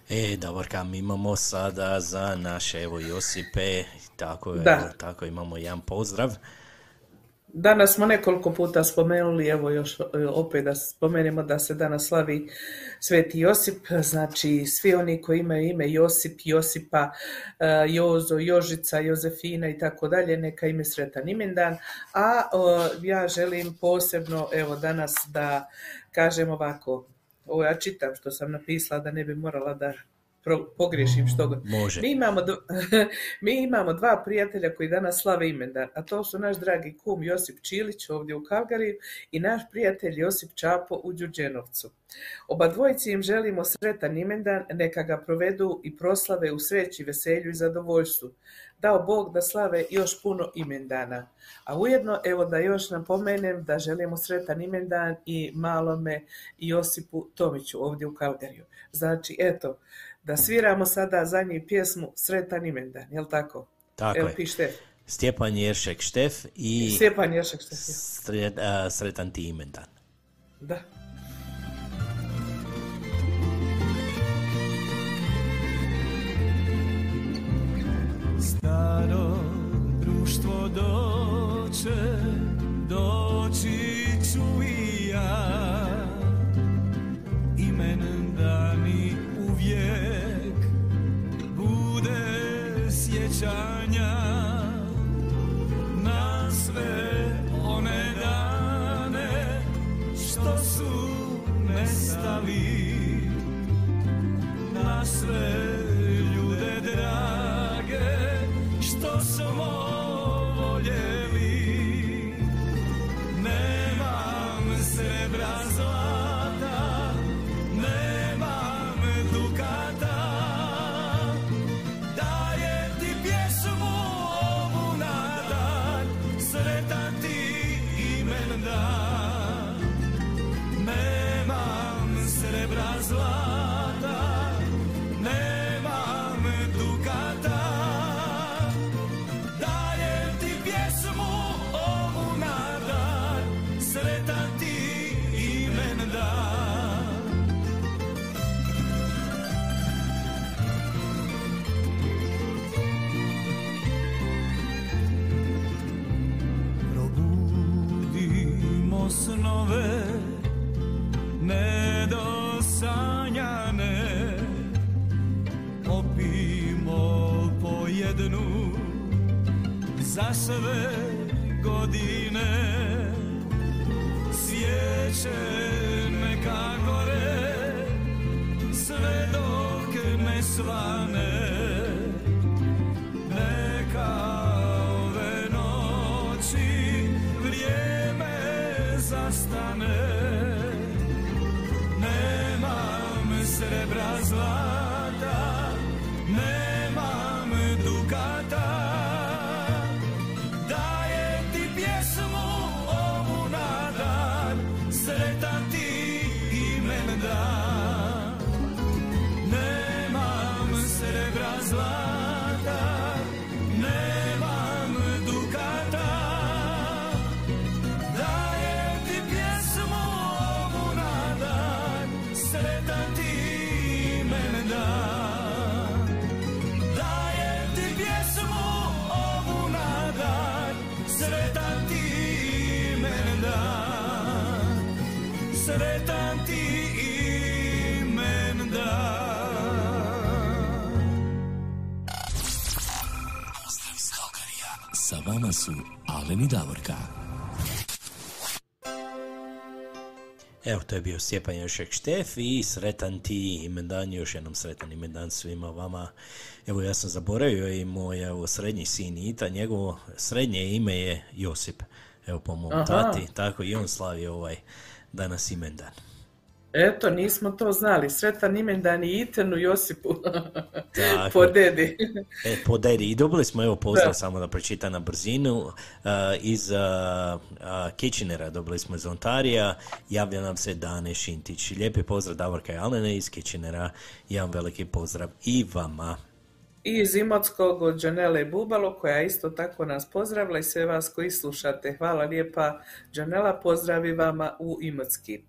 E, Davorka, mi imamo sada za naše, evo, Josipe, tako, je, Da. tako imamo jedan pozdrav. Danas smo nekoliko puta spomenuli, evo još e, opet da spomenemo da se danas slavi Sveti Josip, znači svi oni koji imaju ime Josip, Josipa, e, Jozo, Jožica, Jozefina i tako dalje, neka ime sretan imendan, a ja želim posebno evo danas da kažem ovako, ovo ja čitam što sam napisala da ne bi morala da pro- pogriješim što god. Može. Mi imamo, d- mi imamo dva prijatelja koji danas slave imendan, a to su naš dragi kum Josip Čilić ovdje u Kalgariju i naš prijatelj Josip Čapo u Đurđenovcu. Oba dvojici im želimo sretan imendan, neka ga provedu i proslave u sreći, veselju i zadovoljstvu. Dao Bog da slave još puno imendana. A ujedno, evo da još napomenem da želimo sretan imendan i malome Josipu Tomiću ovdje u Kalgariju. Znači, eto, da sviramo sada za njih pjesmu Sretan imendan, jel tako? Tako Evo, je. pište. Stjepan Jeršek Štef i Stjepan Jeršek Štef. sre- sretan ti imendan. Da. Staro društvo doće, doći ću i ja. Imen sjećanja na sve one dane što su nestali na sve za sve godine. Svijeće neka gore sve dok ne svane. Neka ove noći vrijeme zastane. Nemam srebra zlata Vama su Alen i Davorka. Evo, to je bio Stjepan Jošek Štef i sretan ti imendan, još jednom sretan imendan svima vama. Evo, ja sam zaboravio i moj evo, srednji sin Ita, njegovo srednje ime je Josip. Evo, po mom Aha. tati, tako i on slavi ovaj danas imendan. Eto, nismo to znali. Sretan imendan i Itenu Josipu. Tako. po dedi. E, po dedi. I dobili smo, evo, pozdrav Da. samo da pročitam na brzinu. uh, iz uh, uh, Kitchenera dobili smo iz Ontarija. Javlja nam se Dane Šintić. Lijepi pozdrav Davorka i Alene iz Kitchenera. Jedan veliki pozdrav i vama. i iz Imotskog od Đanele Bubalo koja isto tako nas pozdravila i sve vas koji slušate. Hvala lijepa Đanela, pozdravi vama u Imotski.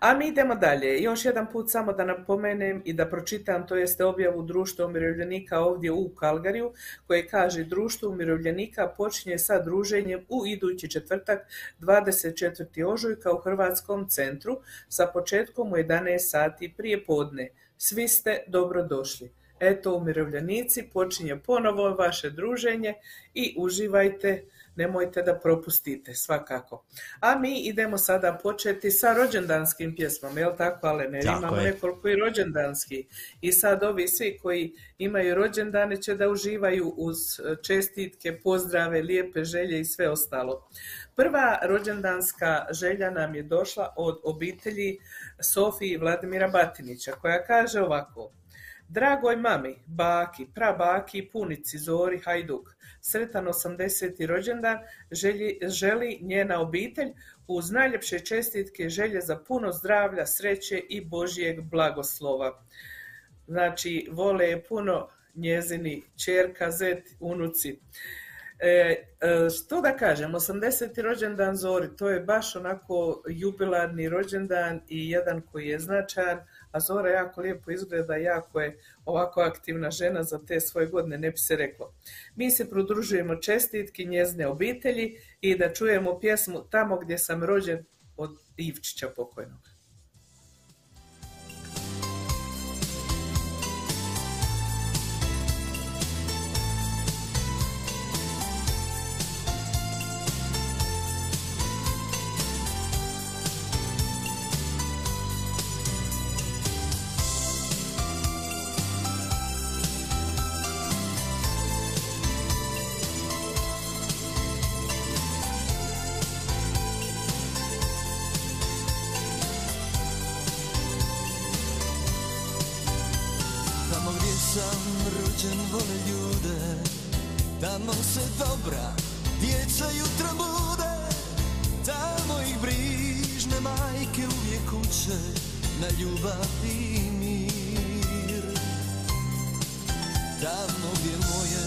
A mi idemo dalje. Još jedan put samo da napomenem i da pročitam, to jeste objavu Društva umirovljenika ovdje u Kalgariju, koje kaže Društvo umirovljenika počinje sa druženjem u idući četvrtak 24. ožujka u Hrvatskom centru sa početkom u 11 sati prije podne. Svi ste dobrodošli. Eto, umirovljenici, počinje ponovo vaše druženje i uživajte nemojte da propustite, svakako. A mi idemo sada početi sa rođendanskim pjesmama, jel tako, Alene? Tako Imamo je. nekoliko i rođendanski. I sad ovi svi koji imaju rođendane će da uživaju uz e, čestitke, pozdrave, lijepe želje i sve ostalo. Prva rođendanska želja nam je došla od obitelji Sofiji Vladimira Batinića, koja kaže ovako. Dragoj mami, baki, prabaki, punici, Zori, Hajduk, sretan 80. rođendan želi, želi njena obitelj uz najljepše čestitke želje za puno zdravlja, sreće i Božijeg blagoslova. Znači, vole je puno njezini čerka, zet, unuci. E, e, što da kažem, 80. rođendan Zori, to je baš onako jubilarni rođendan i jedan koji je značajan, a Zora jako lijepo izgleda, jako je ovako aktivna žena za te svoje godine, ne bi se reklo. Mi se prodružujemo čestitki njezne obitelji i da čujemo pjesmu Tamo gdje sam rođen od Ivčića pokojnog. Na ljubav i mir. Tamo gdje moje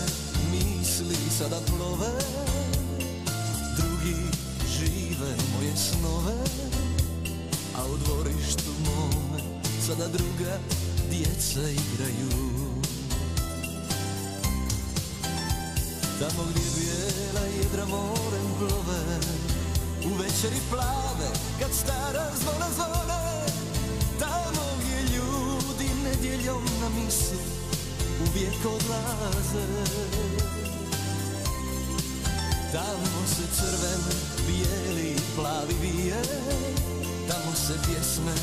misli sada plove Drugi žive moje snove A u dvorištu mome sada druga djeca igraju. Tamo gdje bijela jedra morem plove U večeri plave kad stara zvona zvone ljudi nedjeljom na misu uvijek odlaze. Tamo se crven, bijeli, plavi vije Tamo se pjesme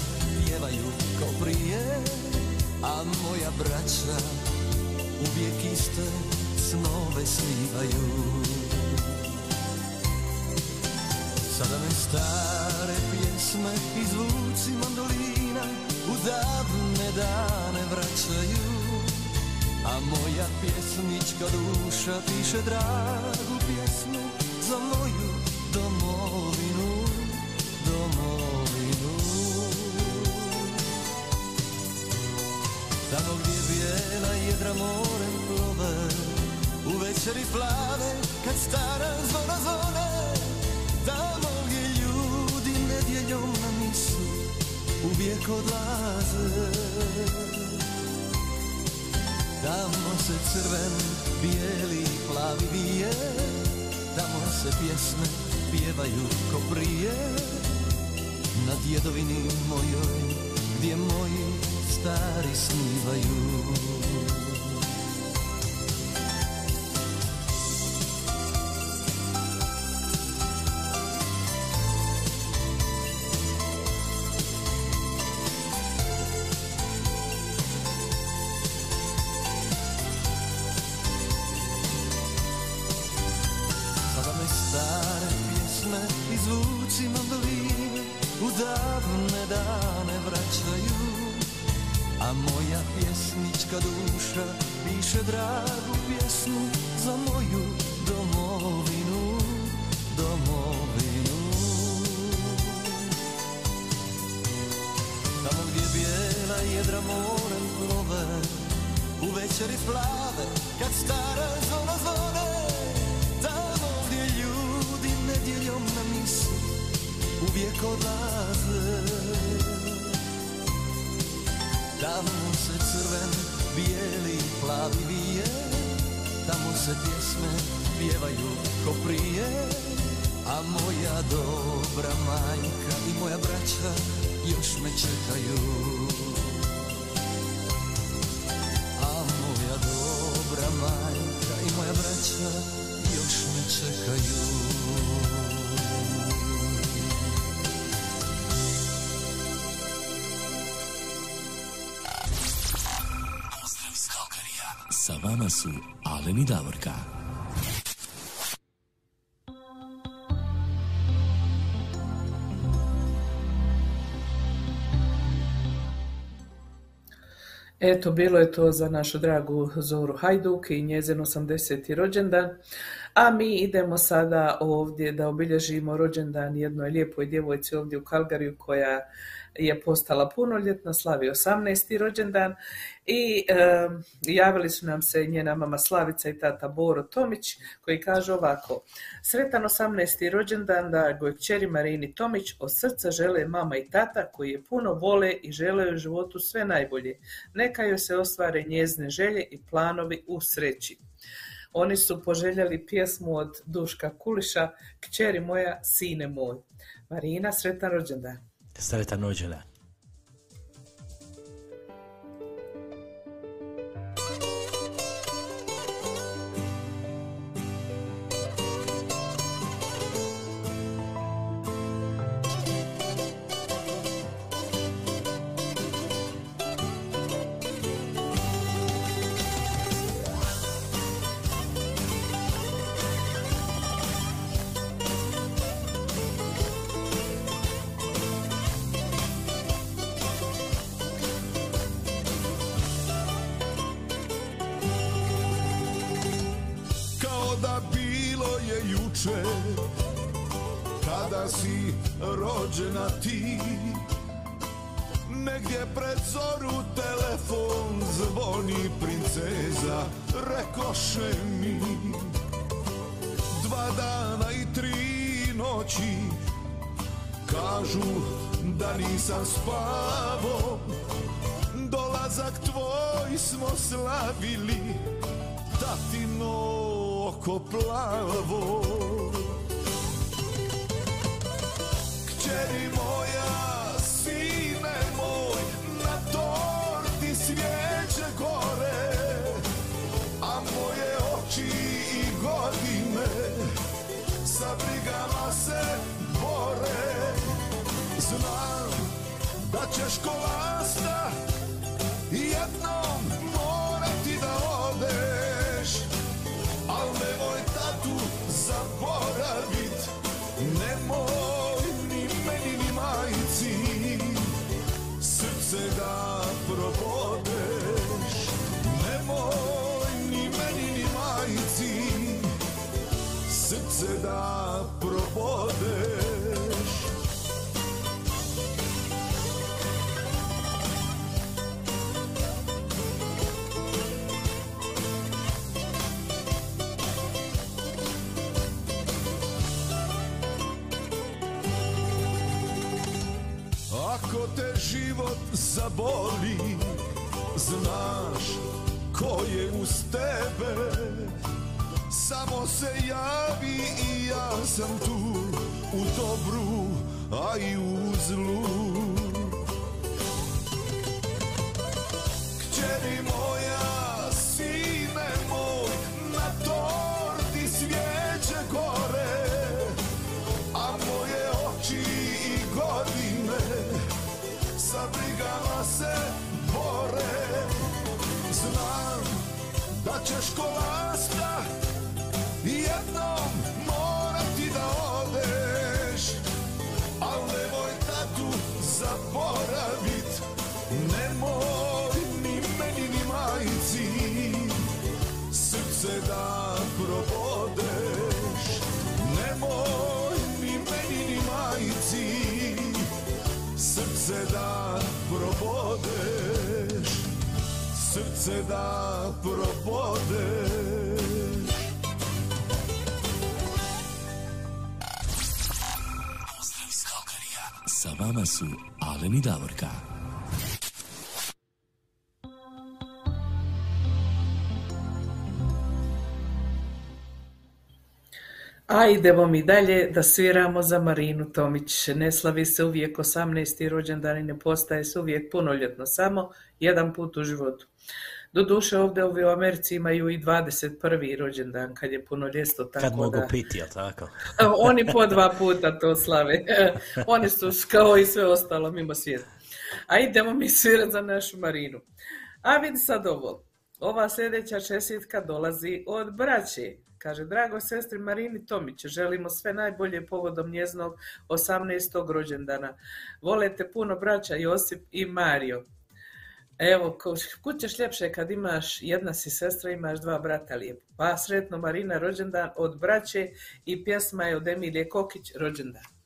pjevaju kao prije A moja braća uvijek iste snove snivaju Sada me stare pjesme i zvuci mandolina U davne dane vraćaju a moja pjesnička duša piše dragu odlaze. Tamo se crven, bijeli, plavi vije. Tamo se pjesme pjevaju ko prije. Na djedovini mojoj gdje moji stari snivaju su Alen i Davorka. Eto, bilo je to za našu dragu Zoru Hajduk i njezin 80. rođendan. A mi idemo sada ovdje da obilježimo rođendan jednoj lijepoj djevojci ovdje u Kalgariju koja je postala punoljetna, slavi 18. rođendan i e, javili su nam se njena mama Slavica i tata Boro Tomić koji kaže ovako Sretan 18. rođendan kćeri Marini Tomić od srca žele mama i tata koji je puno vole i žele u životu sve najbolje. Neka joj se ostvare njezne želje i planovi u sreći. Oni su poželjeli pjesmu od Duška Kuliša Kćeri moja, sine moj. Marina, sretan rođendan. Sretan rođendan. Su Alen i Davorka. A idemo mi dalje da sviramo za Marinu Tomić. Ne slavi se uvijek 18. rođendan i ne postaje se uvijek punoljetno, samo jedan put u životu. Doduše ovdje u Americi imaju i 21. rođendan kad je punoljestvo, tako Kad mogu da... piti, jel tako? Oni po dva puta to slave. Oni su kao i sve ostalo mimo svijeta. A idemo mi svirati za našu Marinu. A vidi sad ovo. Ova sljedeća čestitka dolazi od braće. Kaže, drago sestri Marini Tomić, želimo sve najbolje povodom njezinog 18. rođendana. Volete puno braća Josip i Mario. Evo, kud ćeš ljepše kad imaš, jedna si sestra, imaš dva brata lijepo. Pa sretno Marina rođendan od braće i pjesma je od Emilije Kokić rođendan.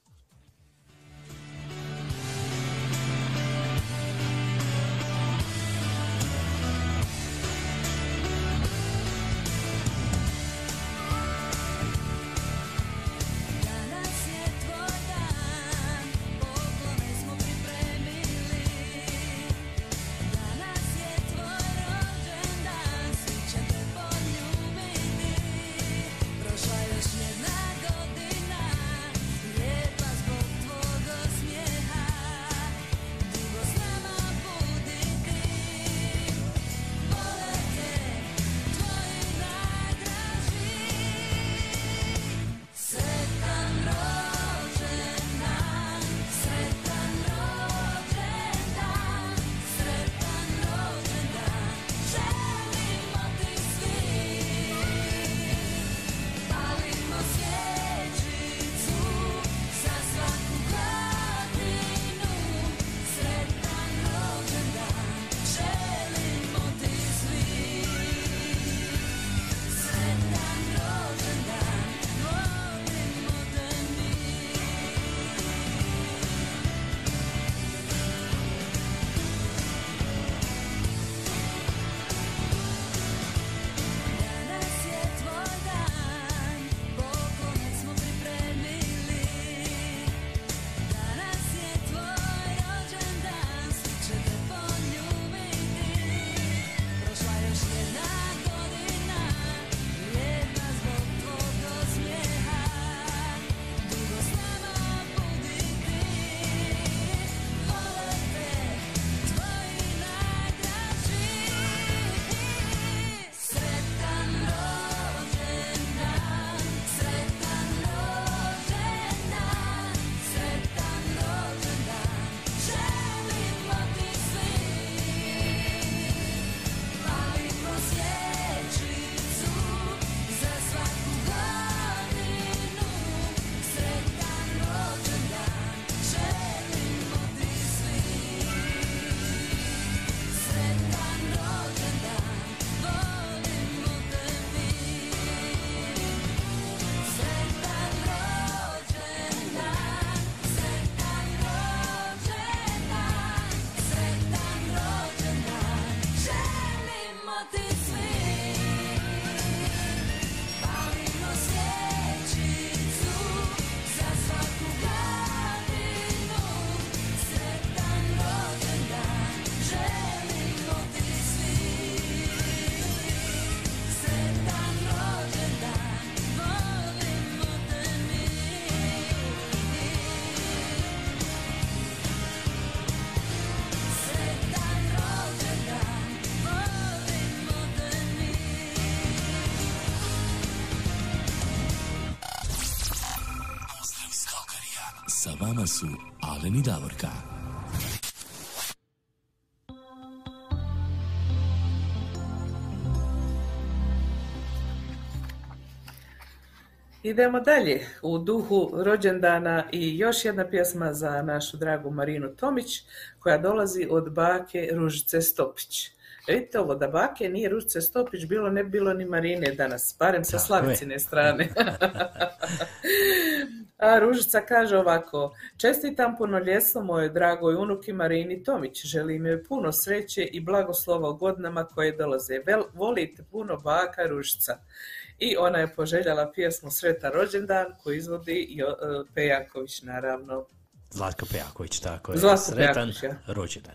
Vama su Alen i Davorka. Idemo dalje u duhu rođendana i još jedna pjesma za našu dragu Marinu Tomić koja dolazi od bake Ružice Stopić. Vidite ovo, da bake nije Ružice Stopić bilo, ne bi bilo ni Marine danas, barem sa. Slavicine strane. A Ružica kaže ovako, čestitam punoljetstvo mojoj dragoj unuki Marini Tomić, želim joj puno sreće i blagoslova u godinama koje dolaze. Vel, volite puno baka Ružica. I ona je poželjala pjesmu Sretan rođendan koju izvodi e, Pejaković naravno. Zlatko Pejaković, tako je. Zlatko Sretan Pejaković, ja. rođendan.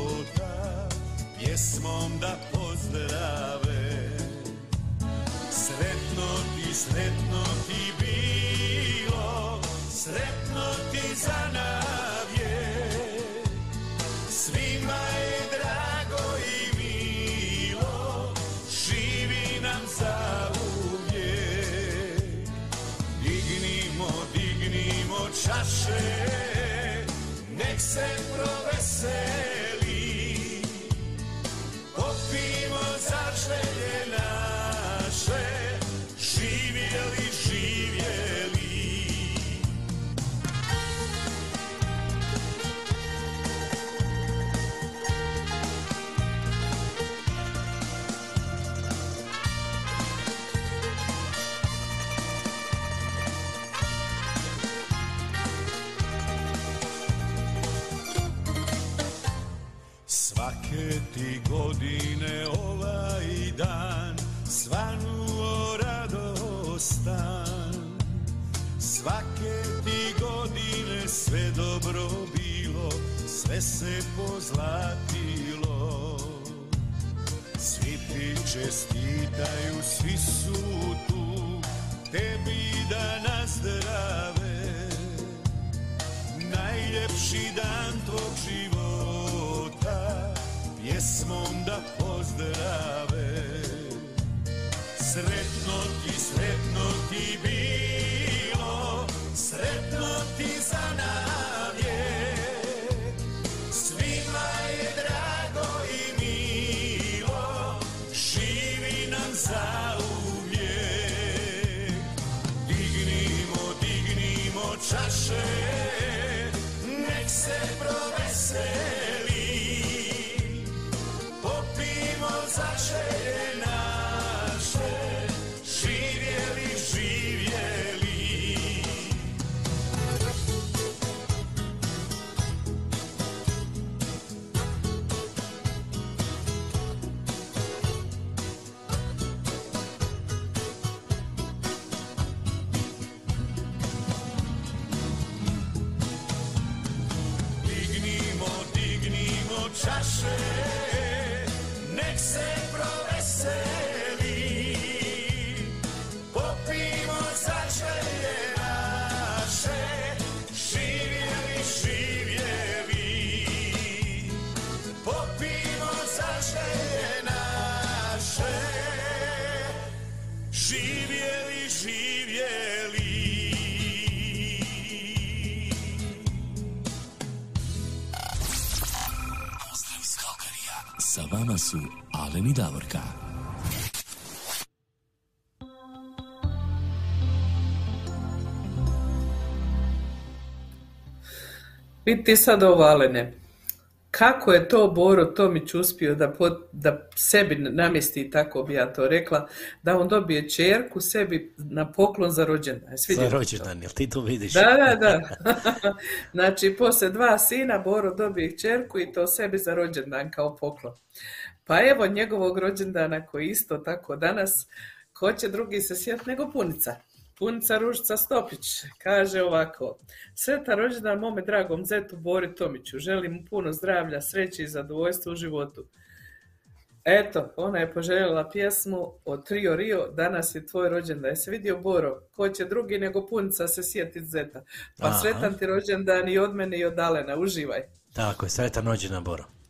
Pjesmom da pozdrave. Sretno ti, sretno ti bilo Sretno ti za navje. Svima je drago i milo Živi nam za uvijek Dignimo, dignimo čaše, nek se proveseli. Dan svanuo radostan Svake ti godine sve dobro bilo, sve se pozlatilo. Svi ti čestitaju, svi su tu, tebi danas zdrave Najljepši dan tvog života Pjesmom da pozdrave Sretno ti, sretno ti bilo Vidi ti sad ovo, Alene. Kako je to Boro Tomić uspio da, da sebi namjesti, tako bi ja to rekla, da on dobije čerku sebi na poklon za rođendan. Za rođendan, jel ti to vidiš? Da, da, da. znači, poslije dva sina Boro dobije čerku i to sebi za rođendan kao poklon. Pa evo njegovog rođendana koji isto tako danas, ko će drugi se sjet nego Punica. Punica Ružica Stopić kaže ovako, sretan rođendan mome dragom zetu Bori Tomiću, želim mu puno zdravlja, sreće i zadovoljstva u životu. Eto, ona je poželjela pjesmu od Trio Rio, danas je tvoj rođendan. Jesi vidio Boro? Ko će drugi nego punica se sjetit zeta. Pa Aha. sretan ti rođendan i od mene i od Alena, uživaj. Tako je, sretan rođendan Boro.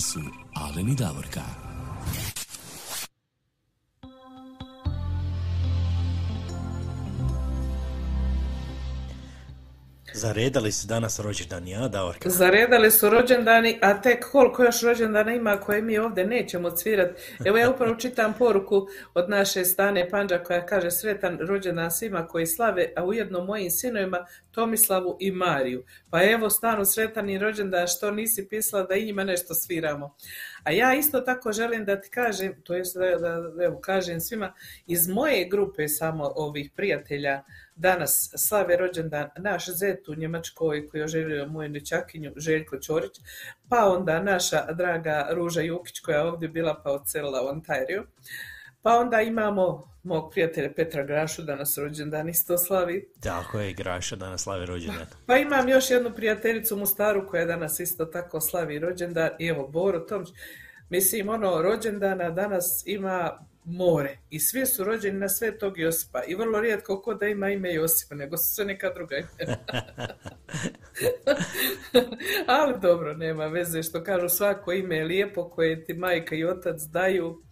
Su Alen i Davorka. Zaredali su danas rođendan, ja, Davorka? Zaredali su rođendani, a tek koliko još rođendana ima koje mi ovdje nećemo cvirati. Evo ja upravo čitam poruku od naše Stane Panđa koja kaže sretan rođendan svima koji slave, a ujedno mojim sinovima Tomislavu i Mariju. Pa evo stanu sretan i rođendan što nisi pisala da i njima nešto sviramo. A ja isto tako želim da ti kažem, to jest da, da evo, kažem svima, iz moje grupe samo ovih prijatelja danas slave rođendan naš zet u Njemačkoj koji je oželio moju nečakinju Željko Ćorić, pa onda naša draga Ruža Jukić koja je ovdje bila pa odselila u Ontario. Pa onda imamo mog prijatelja Petra Grašu danas rođendan isto slavi. Tako je, Graša danas slavi rođendan. Pa imam još jednu prijateljicu u Mostaru koja danas isto tako slavi rođendan i evo Boro Tomić. Mislim, ono, rođendana danas ima more i svi su rođeni na svetog Josipa i vrlo rijetko ko da ima ime Josipa, nego su sve neka druga imena. Ali dobro, nema veze što kažu svako ime je lijepo koje ti majka i otac daju,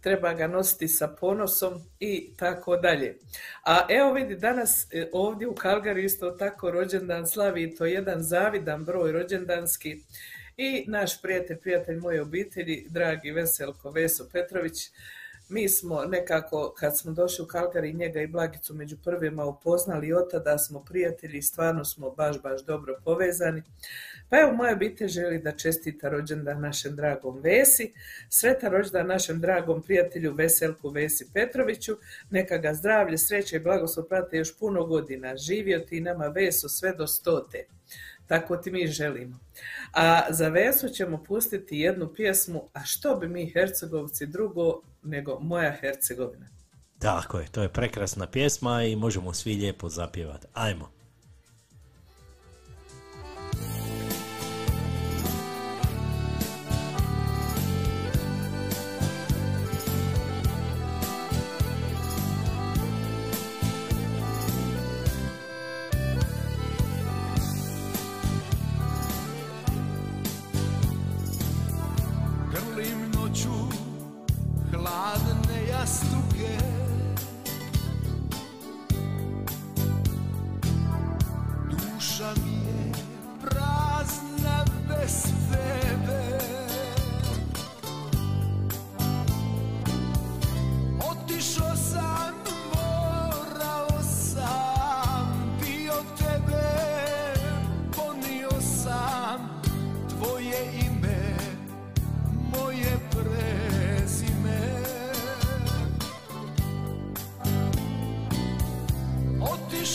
treba ga nositi sa ponosom i tako dalje. A evo vidi, danas e, ovdje u Kalgari isto tako rođendan slavi i to je jedan zavidan broj rođendanski i naš prijatelj, prijatelj moje obitelji, dragi Veselko Veso Petrović, mi smo nekako, kad smo došli u Kalgari, njega i Blagicu među prvima upoznali i od tada smo prijatelji i stvarno smo baš, baš dobro povezani. Pa evo, moja obitelj želi da čestita rođendan našem dragom Vesi, sretan rođendan našem dragom prijatelju Veselku Vesi Petroviću, neka ga zdravlje, sreće i blagoslov prate još puno godina, živio ti nama Veso sve do stote. Tako ti mi želimo. A za Vesu ćemo pustiti jednu pjesmu, a što bi mi Hercegovci drugo nego Moja Hercegovina. Tako je, to je prekrasna pjesma i možemo svi lijepo zapjevati. Ajmo.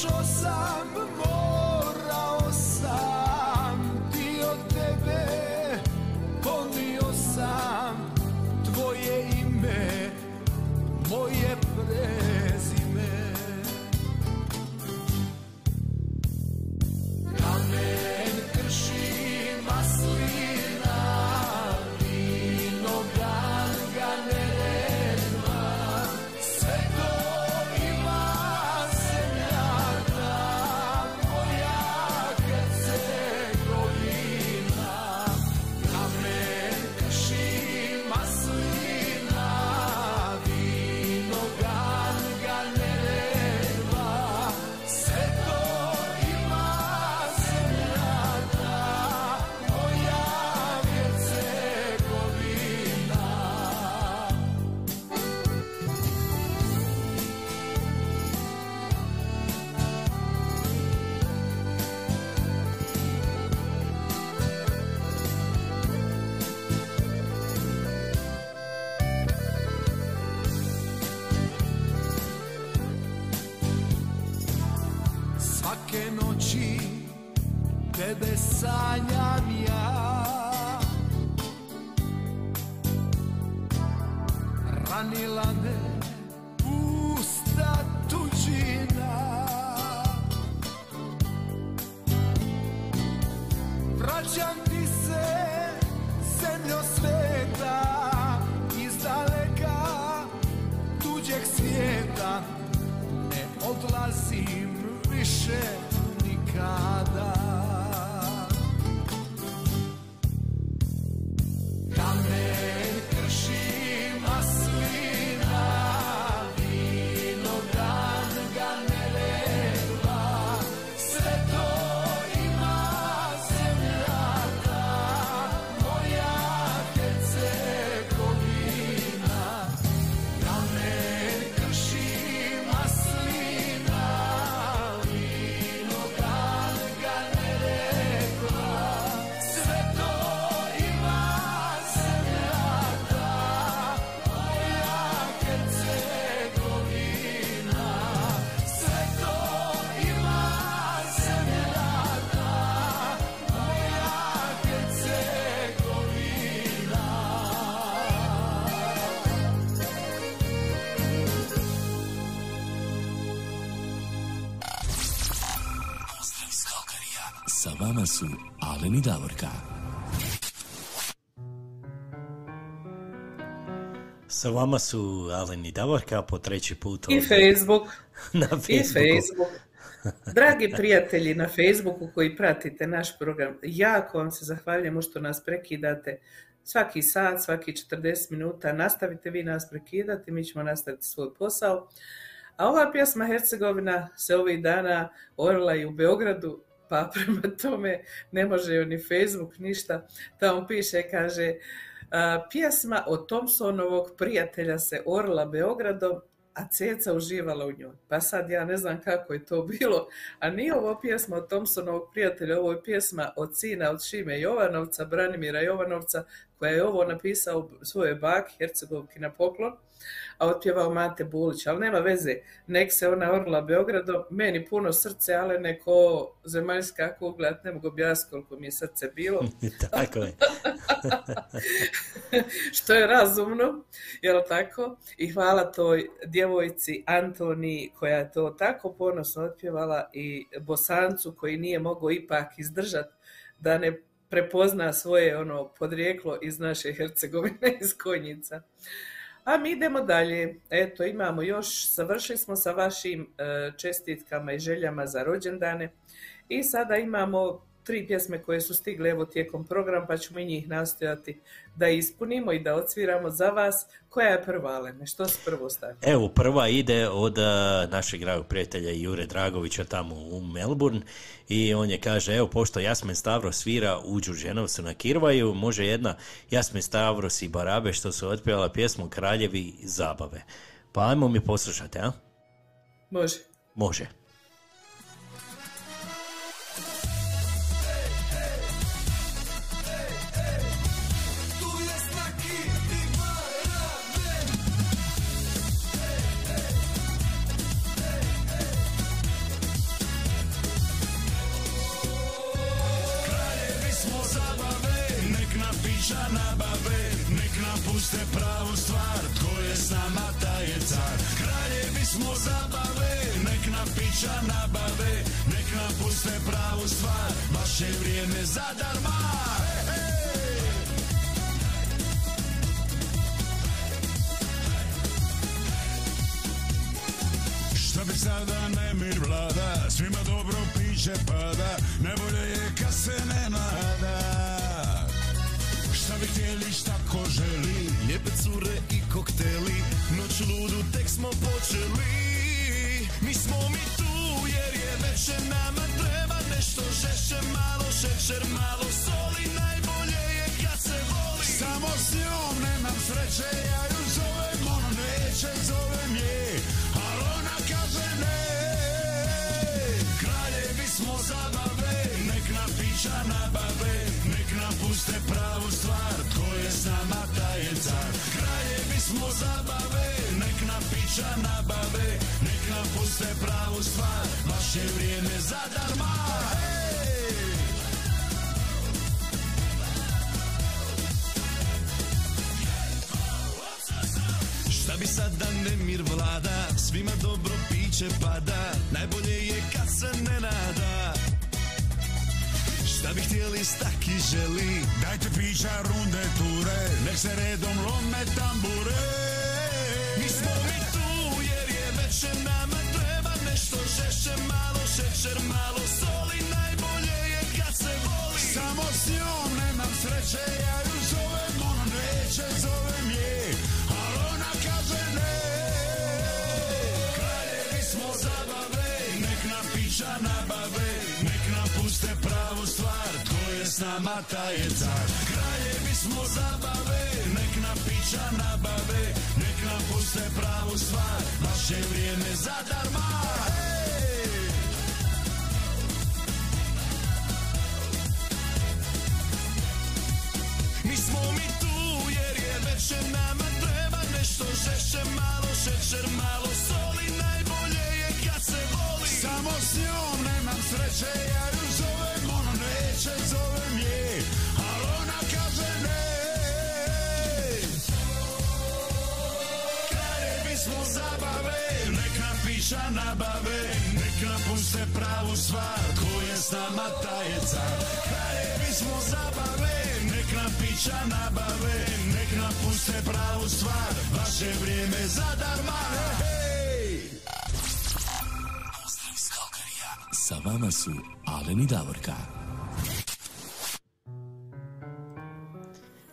Otišao sam, I Davorka. Sa vama su Alen i Davorka po treći put I ovdje Facebook. na I Facebooku. Facebook. Dragi prijatelji na Facebooku koji pratite naš program, jako vam se zahvaljujemo što nas prekidate svaki sat, svaki 40 minuta. Nastavite vi nas prekidati, mi ćemo nastaviti svoj posao. A ova pjesma Hercegovina se ovih dana orla i u Beogradu, pa prema tome ne može ni Facebook ništa. Tamo piše, kaže, a, pjesma od Thompsonovog prijatelja se orla Beogradom, a Ceca uživala u njoj. Pa sad ja ne znam kako je to bilo, a nije ovo pjesma od Thompsonovog prijatelja, ovo je pjesma od sina od Šime Jovanovca, Branimira Jovanovca, koja je ovo napisao svojoj baki Hercegovki na poklon, a otpjevao Mate Bulić, ali nema veze, nek se ona orla Beogradom, meni puno srce, ali neko zemaljska kugla, ne mogu objasniti koliko mi je srce bilo, Tako je. što je razumno, jel tako? I hvala toj djevojci Antoni koja je to tako ponosno otpjevala i Bosancu koji nije mogao ipak izdržati da ne prepozna svoje ono podrijeklo iz naše Hercegovine, iz Konjica. A mi idemo dalje. Eto, imamo još, završili smo sa vašim e, čestitkama i željama za rođendane i sada imamo tri pjesme koje su stigle evo tijekom programa, pa ćemo i njih nastojati da ispunimo i da odsviramo za vas. Koja je prva, Alene? Što se prvo stavi? Evo, prva ide od uh, našeg dragog prijatelja Jure Dragovića tamo u Melbourne i on je kaže, evo, pošto Jasmin Stavro svira u Đurđenovcu na Kirvaju, može jedna Jasmin Stavros i Barabe što su otpjevala pjesmu Kraljevi zabave. Pa ajmo mi poslušati, a? Može. Može. Puste pravu stvar, tko je s nama taj je car. Kraljevi smo zabave, nek nam pića nabave, nek nam puste pravu stvar, baš je vrijeme za darma. Šta bi sada nemir vlada, svima dobro piće pada, najbolje je kad se ne nada. Šta bi htjeli, šta ko želi, lijepe cure i kokteli, noć ludu tek smo počeli. Mi smo mi tu jer je veče nama treba nešto žešće, malo pića nabave, nek nam puste pravu stvar, baš je vrijeme za darma. Šta bi sad da nemir vlada, svima dobro piće pada, najbolje je kad se ne nada. Šta bi htjeli staki želi, dajte pića runde ture, nek se redom lome tambure. Veče nama treba nešto žešće, malo šećer, malo soli, najbolje je kad se voli. Samo s njom nemam sreće, ja ju zovem, ona neće, zovem je, ali ona kaže ne. Kraljevi smo zabave, nek nam pića nabave, nek nam puste pravu stvar, tko je s nama taj je car. Kraljevi smo zabave, nek nam pića nabave, nek nam puste pravu stvar, vrijeme za darma. Hej! Mi smo mi tu jer je veče nama treba nešto žešće, malo šećer, malo soli, najbolje je kad se voli. Samo s njom nemam sreće, ja ju zovem, ona neće, zovem pića nabave, nek nam puste pravu stvar, ko je s nama tajeca Kraljevi smo zabave, nek nam pića nabave Nek nam puste pravu stvar, vaše vrijeme zadarma Hej! Pozdrav iz Kalkarija. Sa vama su Alen i Davorka.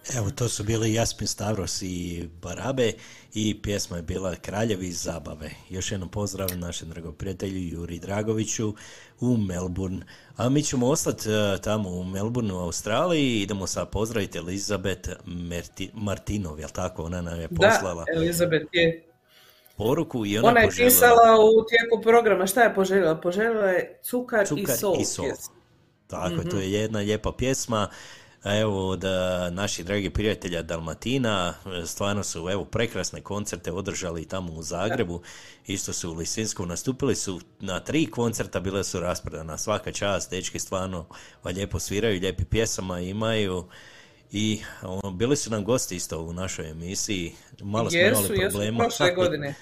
Evo, to su bili Jasmin Stavros i Barabe i pjesma je bila Kraljevi zabave. Još jednom pozdrav našem dragom prijatelju Juri Dragoviću u Melbourne. A mi ćemo ostati e, tamo u Melbourneu u Australiji i idemo sad pozdraviti Elizabeth Merti- Martinov, jel tako? Ona nam je poslala Da, Elizabeth je. poruku i ona, Ona je poželjela pisala u tijeku programa. Šta je poželjela? Poželjela je cukar, Cukar i sol. i sol. Tako, Mhm. je, to je jedna lijepa pjesma. A Evo, od naših dragih prijatelja Dalmatina, stvarno su evo prekrasne koncerte održali tamo u Zagrebu, isto su u Lisinsku, nastupili su na tri koncerta, bile su raspredana svaka čast, dečki stvarno va, lijepo sviraju, lijepi pjesama imaju i ono, bili su nam gosti isto u našoj emisiji, malo smo Jesu, imali jesu, problema. prošle godine.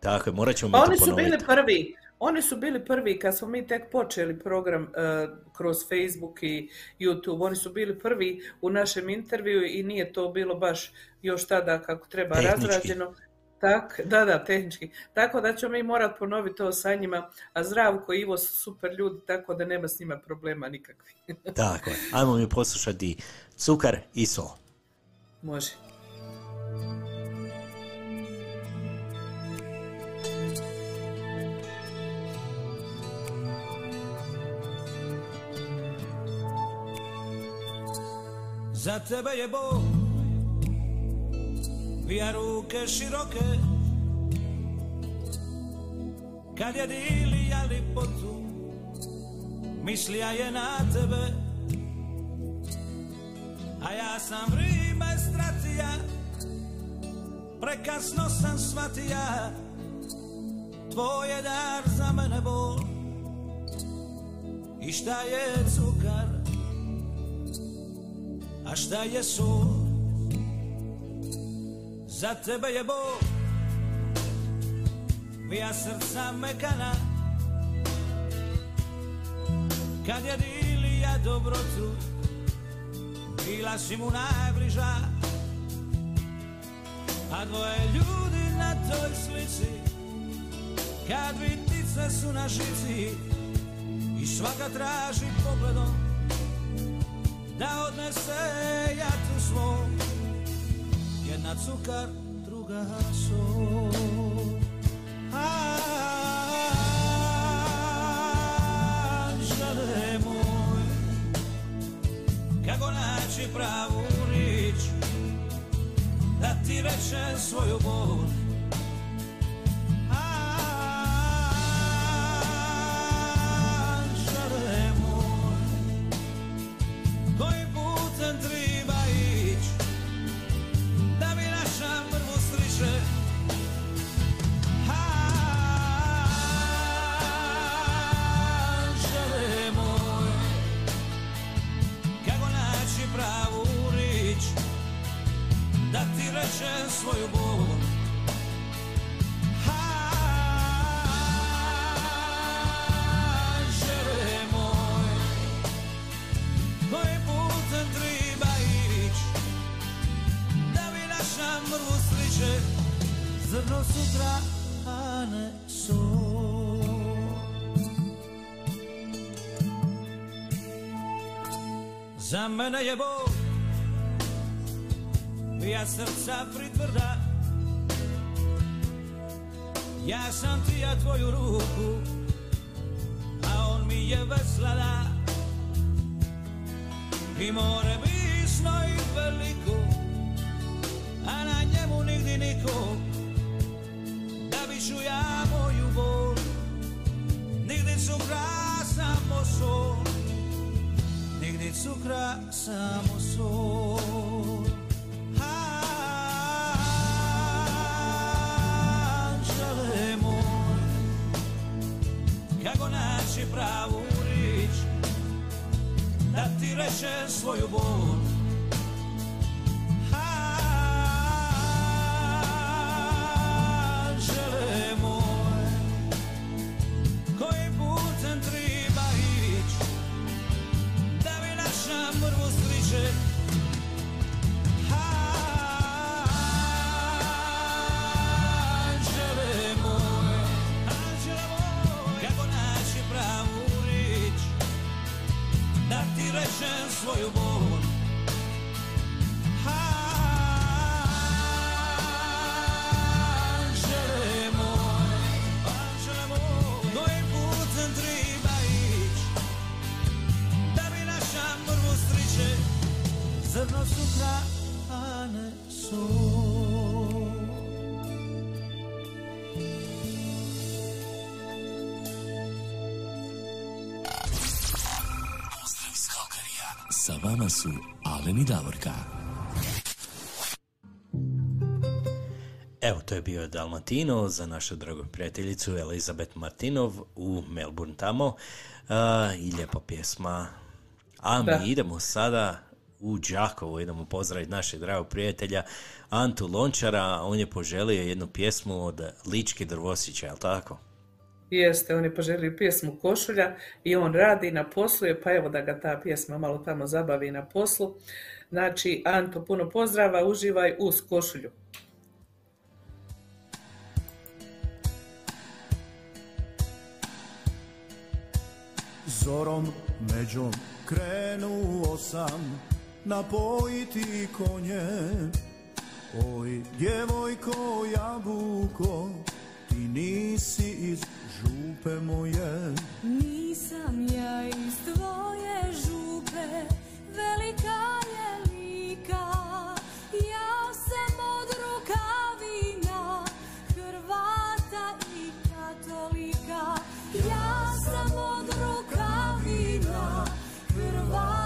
Tako je, morat ćemo Pa mi to oni su bili prvi. Oni su bili prvi kad smo mi tek počeli program eh, kroz Facebook i YouTube. Oni su bili prvi u našem intervju i nije to bilo baš još tada kako treba Tehnički. razrađeno. Tak, da, da, tehnički. Tako da ćemo mi morati ponoviti to sa njima. A Zdravko i Ivo su super ljudi, tako da nema s njima problema nikakvih. Tako je, ajmo mi poslušati Cukar i sol. Može. Za tebe je Bog. Vija ruke široke. Kad je dilija lipotu Mislija je na tebe. A ja sam vrime stratija Prekasno sam shvatija Tvoj je dar za mene bol. I šta je cukar a šta je sol? Za tebe je Bog. Vija srca mekana. Kad je dilija dobrotu Bila si mu najbliža. A dvoje ljudi na toj slici Kad vitice su na žici I svaka traži pogledom da odnese jatu svom. Jedna cukar, druga sol Anđele moj Kako naći pravu rič Da ti rečem svoju bol mrvu striče Zrno sutra, a ne Za mene je Bog Ja srca pritvrda. Ja sam ti ja tvoju ruku A on mi je veslala. I more bisno i veliko, a na njemu nigdje niko, da bi ču ja moju bol, nigdje cukra samo sol, nigdje cukra samo sol. Anđele moj, kako naći pravu rič, da ti rečem svoju bol Davorka. Evo, to je bio Dalmatino za našu dragu prijateljicu Elizabeth Martinov u Melbourne tamo. A, I lijepa pjesma. A mi Da. idemo sada u Đakovo, idemo pozdraviti našeg dragog prijatelja Antu Lončara. On je poželio jednu pjesmu od Lički Drvosića, jel tako? Jeste, on je poželio pjesmu Košulja i on radi na poslu, je, pa evo da ga ta pjesma malo tamo zabavi na poslu. Znači, Anto, puno pozdrava, uživaj uz Košulju. Zorom međom krenuo sam napojiti konje Oj, djevojko jabuko, ti nisi iz župe moje Nisam ja iz tvoje župe, velika je lika. Ja sam od rukavina, Hrvata i katolika. Ja sam od rukavina, Hrvata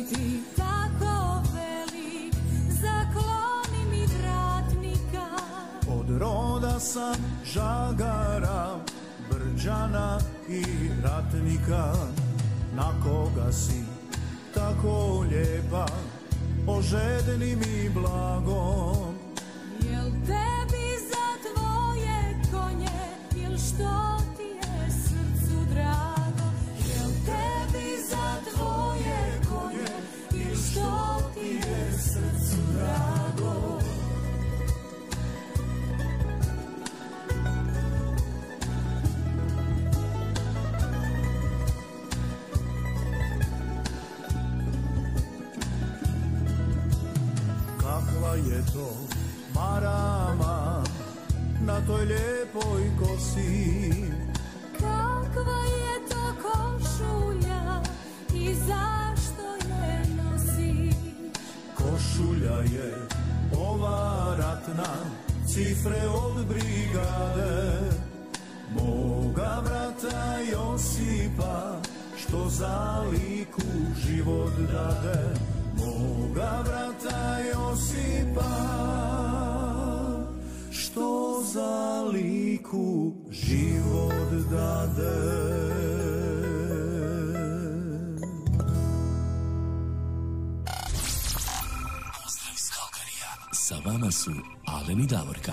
Čiji si ti tako velik, zakloni mi vratnika. Od roda sam žagara, brđana i ratnika. Na koga si tako lijepa, ožedni mi blagom Jel tebi za tvoje konje, jel što Su Alen i Davorka.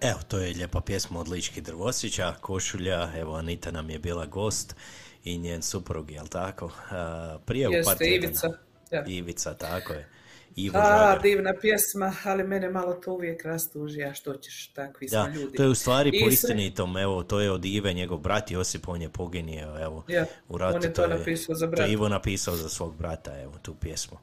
Evo, to je lijepa pjesma od Lički Drvosića, Košulja, evo Anita nam je bila gost i njen suprug, jel tako? Prije u Jeste, par. Ivica, ja. Ivica, tako je. Ivo A, Žagar. divna pjesma, ali mene malo to uvijek rastuži, a što ćeš, takvi smo Da, ljudi. to je u stvari I po istinitom, evo, to je od Ive, njegov brat Josip, on je poginio, evo, Ja, u ratu. on je to napisao za To brata. je Ivo napisao za svog brata, evo, tu pjesmu.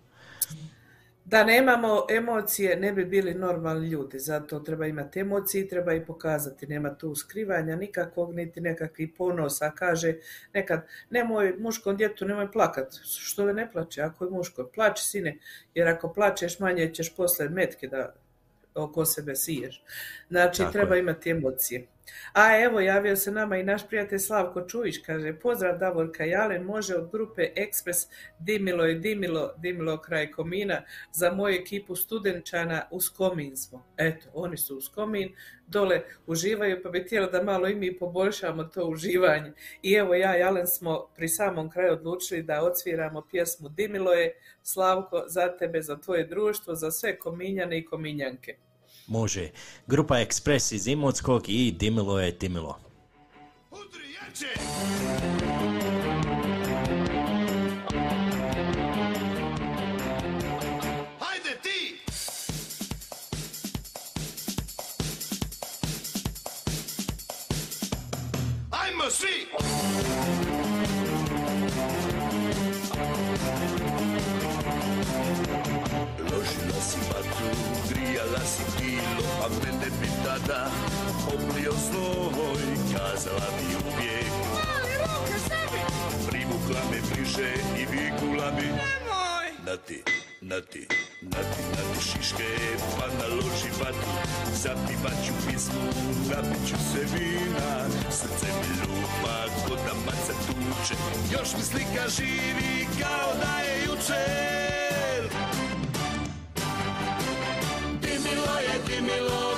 Da nemamo emocije, ne bi bili normalni ljudi, zato treba imati emocije i treba i pokazati. Nema tu skrivanja nikakvog, niti nekakvih ponosa. Kaže nekad, nemoj muškom djetu, nemoj plakat. Što ne plače, ako je muško? Plači, sine, jer ako plačeš manje ćeš posle metke da oko sebe siješ. Znači, Tako treba je. imati emocije. A evo, javio se nama i naš prijatelj Slavko Čujić, kaže, pozdrav Davorka Jalen, može od grupe Ekspres Dimilo i Dimilo, Dimilo kraj Komina, za moju ekipu studenčana uz Komin smo. Eto, oni su uz Komin, dole uživaju, pa bi htjela da malo i mi poboljšamo to uživanje. I evo ja i Alen smo pri samom kraju odlučili da odsviramo pjesmu Dimilo je, Slavko, za tebe, za tvoje društvo, za sve kominjane i kominjanke. Može. Grupa Express iz Imotskog i Dimilo je Timilo. Udri jače! Mene bi tada oblio znoj. Kazala mi uvijek, Ali ruke sebi! privukla me bliže i vikula mi, Nemoj! na ti, na ti, na ti, na ti šiške, pa naloži vatru, zapivat ću pismu, napit ću se vina, srce mi lupa, ko da maca tuče, još mi slika živi kao da je jučer. Dimilo je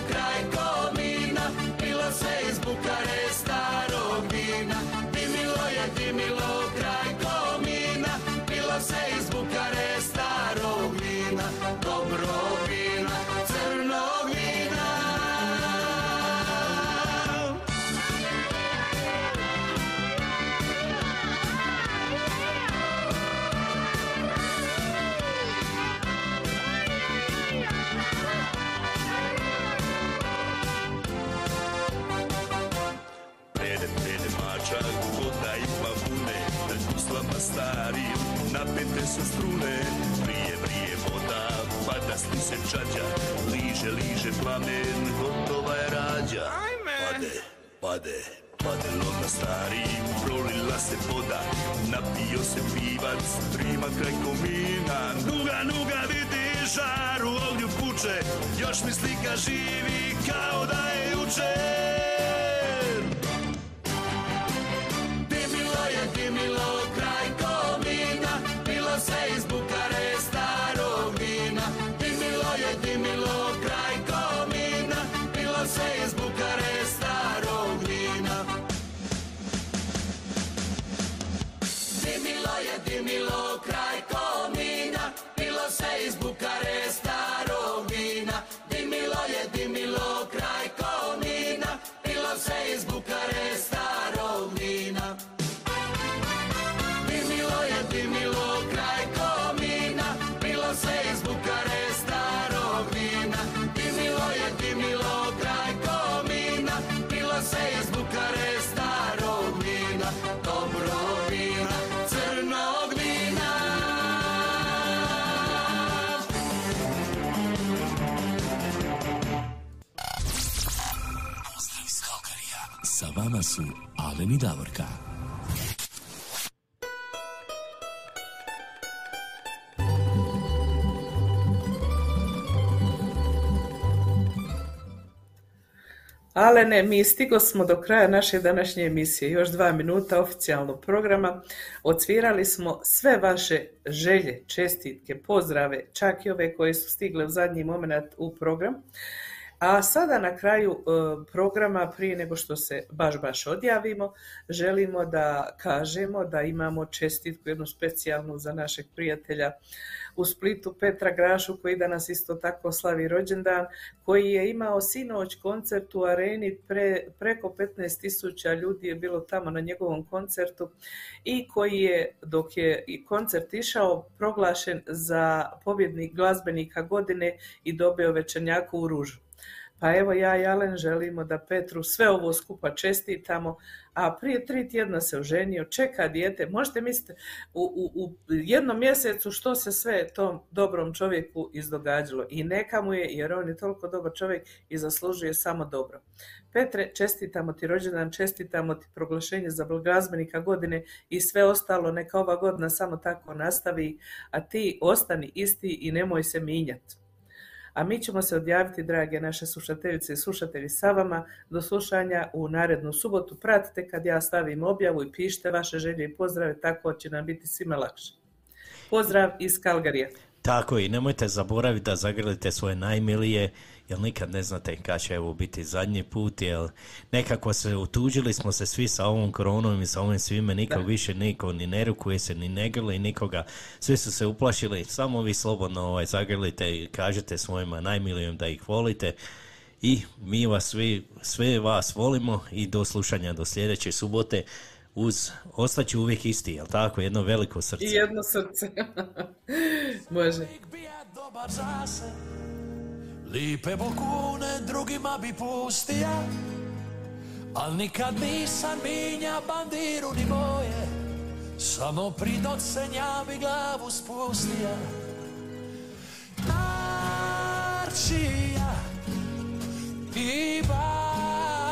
plamen, gotova je rađa. Pade, pade, pade lona starim, prolila se voda, napio se pivac, prima kraj komina, nuga, nuga, vidi žar u ognju puče, još mi slika živi kao da je jučer. Alen i Davorka. Alene, mi stigo smo do kraja naše današnje emisije. Još dva minuta oficijalnog programa. Odsvirali smo sve vaše želje, čestitke, pozdrave, čak i ove koje su stigle u zadnji moment u program. A sada na kraju e, programa, prije nego što se baš baš odjavimo, želimo da kažemo da imamo čestitku jednu specijalnu za našeg prijatelja u Splitu Petra Grašu koji danas isto tako slavi rođendan, koji je imao sinoć koncert u areni, pre, preko 15.000 ljudi je bilo tamo na njegovom koncertu i koji je, dok je i koncert išao, proglašen za pobjednik glazbenika godine i dobio večernjaku u ružu. Pa evo ja i Alen želimo da Petru sve ovo skupa čestitamo, a prije tri tjedna se oženio, čeka dijete. Možete misliti u, u, u jednom mjesecu što se sve tom dobrom čovjeku izdogađalo. I neka mu je, jer on je toliko dobar čovjek i zaslužuje samo dobro. Petre, čestitamo ti rođendan, čestitamo ti proglašenje za glazbenika godine i sve ostalo, neka ova godina samo tako nastavi, a ti ostani isti i nemoj se minjati. A mi ćemo se odjaviti, drage naše slušateljice i slušatelji sa vama, do slušanja u narednu subotu. Pratite kad ja stavim objavu i pišite vaše želje i pozdrave, tako će nam biti svima lakše. Pozdrav iz Kalgarija. Tako i nemojte zaboraviti da zagrlite svoje najmilije, jer nikad ne znate kad će evo biti zadnji put, jer nekako se utužili smo se svi sa ovom koronom i sa ovim svime, nikog Da. više niko ni ne rukuje se, ni ne grli nikoga, svi su se uplašili, samo vi slobodno ovaj, zagrlite i kažete svojima najmilijim da ih volite i mi vas svi, sve vas volimo i do slušanja do sljedeće subote uz, ostaće uvijek isti, jel tako, jedno veliko srce. I jedno srce. Može. dobar Lipe bokune drugima bi pustija Al nikad nisam minja bandiru ni boje Samo pri docenja bi glavu spustija Arčija i Bančija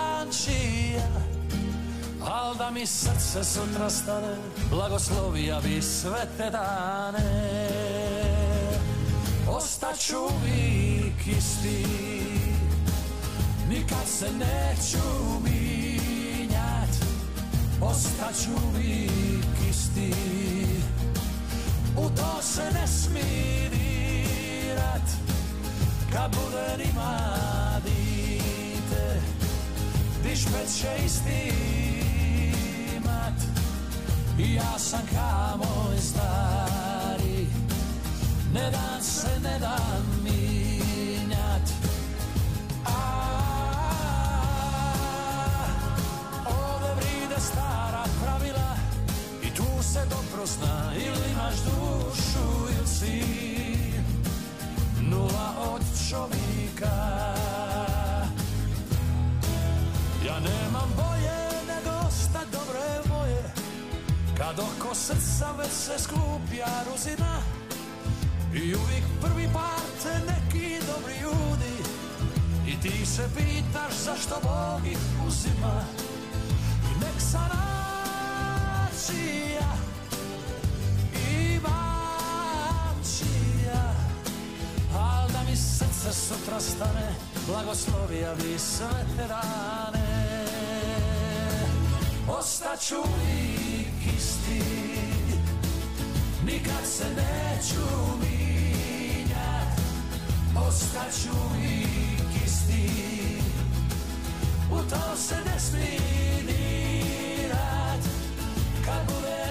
Al da mi srce sutra stane Blagoslovija bi sve te dane. Ostaću uvijek isti. Nikad se neću minjat Ostaću uvijek isti. U to se ne smi dirat Kad bude ima dite Dišpet će isti imat I ja sam ka moj stari ne dan se ne dan stara pravila I tu se dobro zna Ili imaš dušu ili si Nula od čovjeka. Ja nemam boje nego osta dobre moje Kad oko srca već se skuplja ruzina i uvijek prvi par te neki dobri ljudi. I ti se pitaš zašto Bog ih uzima nek sanacija I bančija Al da mi srce sutra stane Blagoslovija bi sve te dane Ostaću uvijek isti Nikad se neću minjat. Ostaću uvijek isti U to se ne smi dirat Kad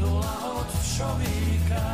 Nula od čovjeka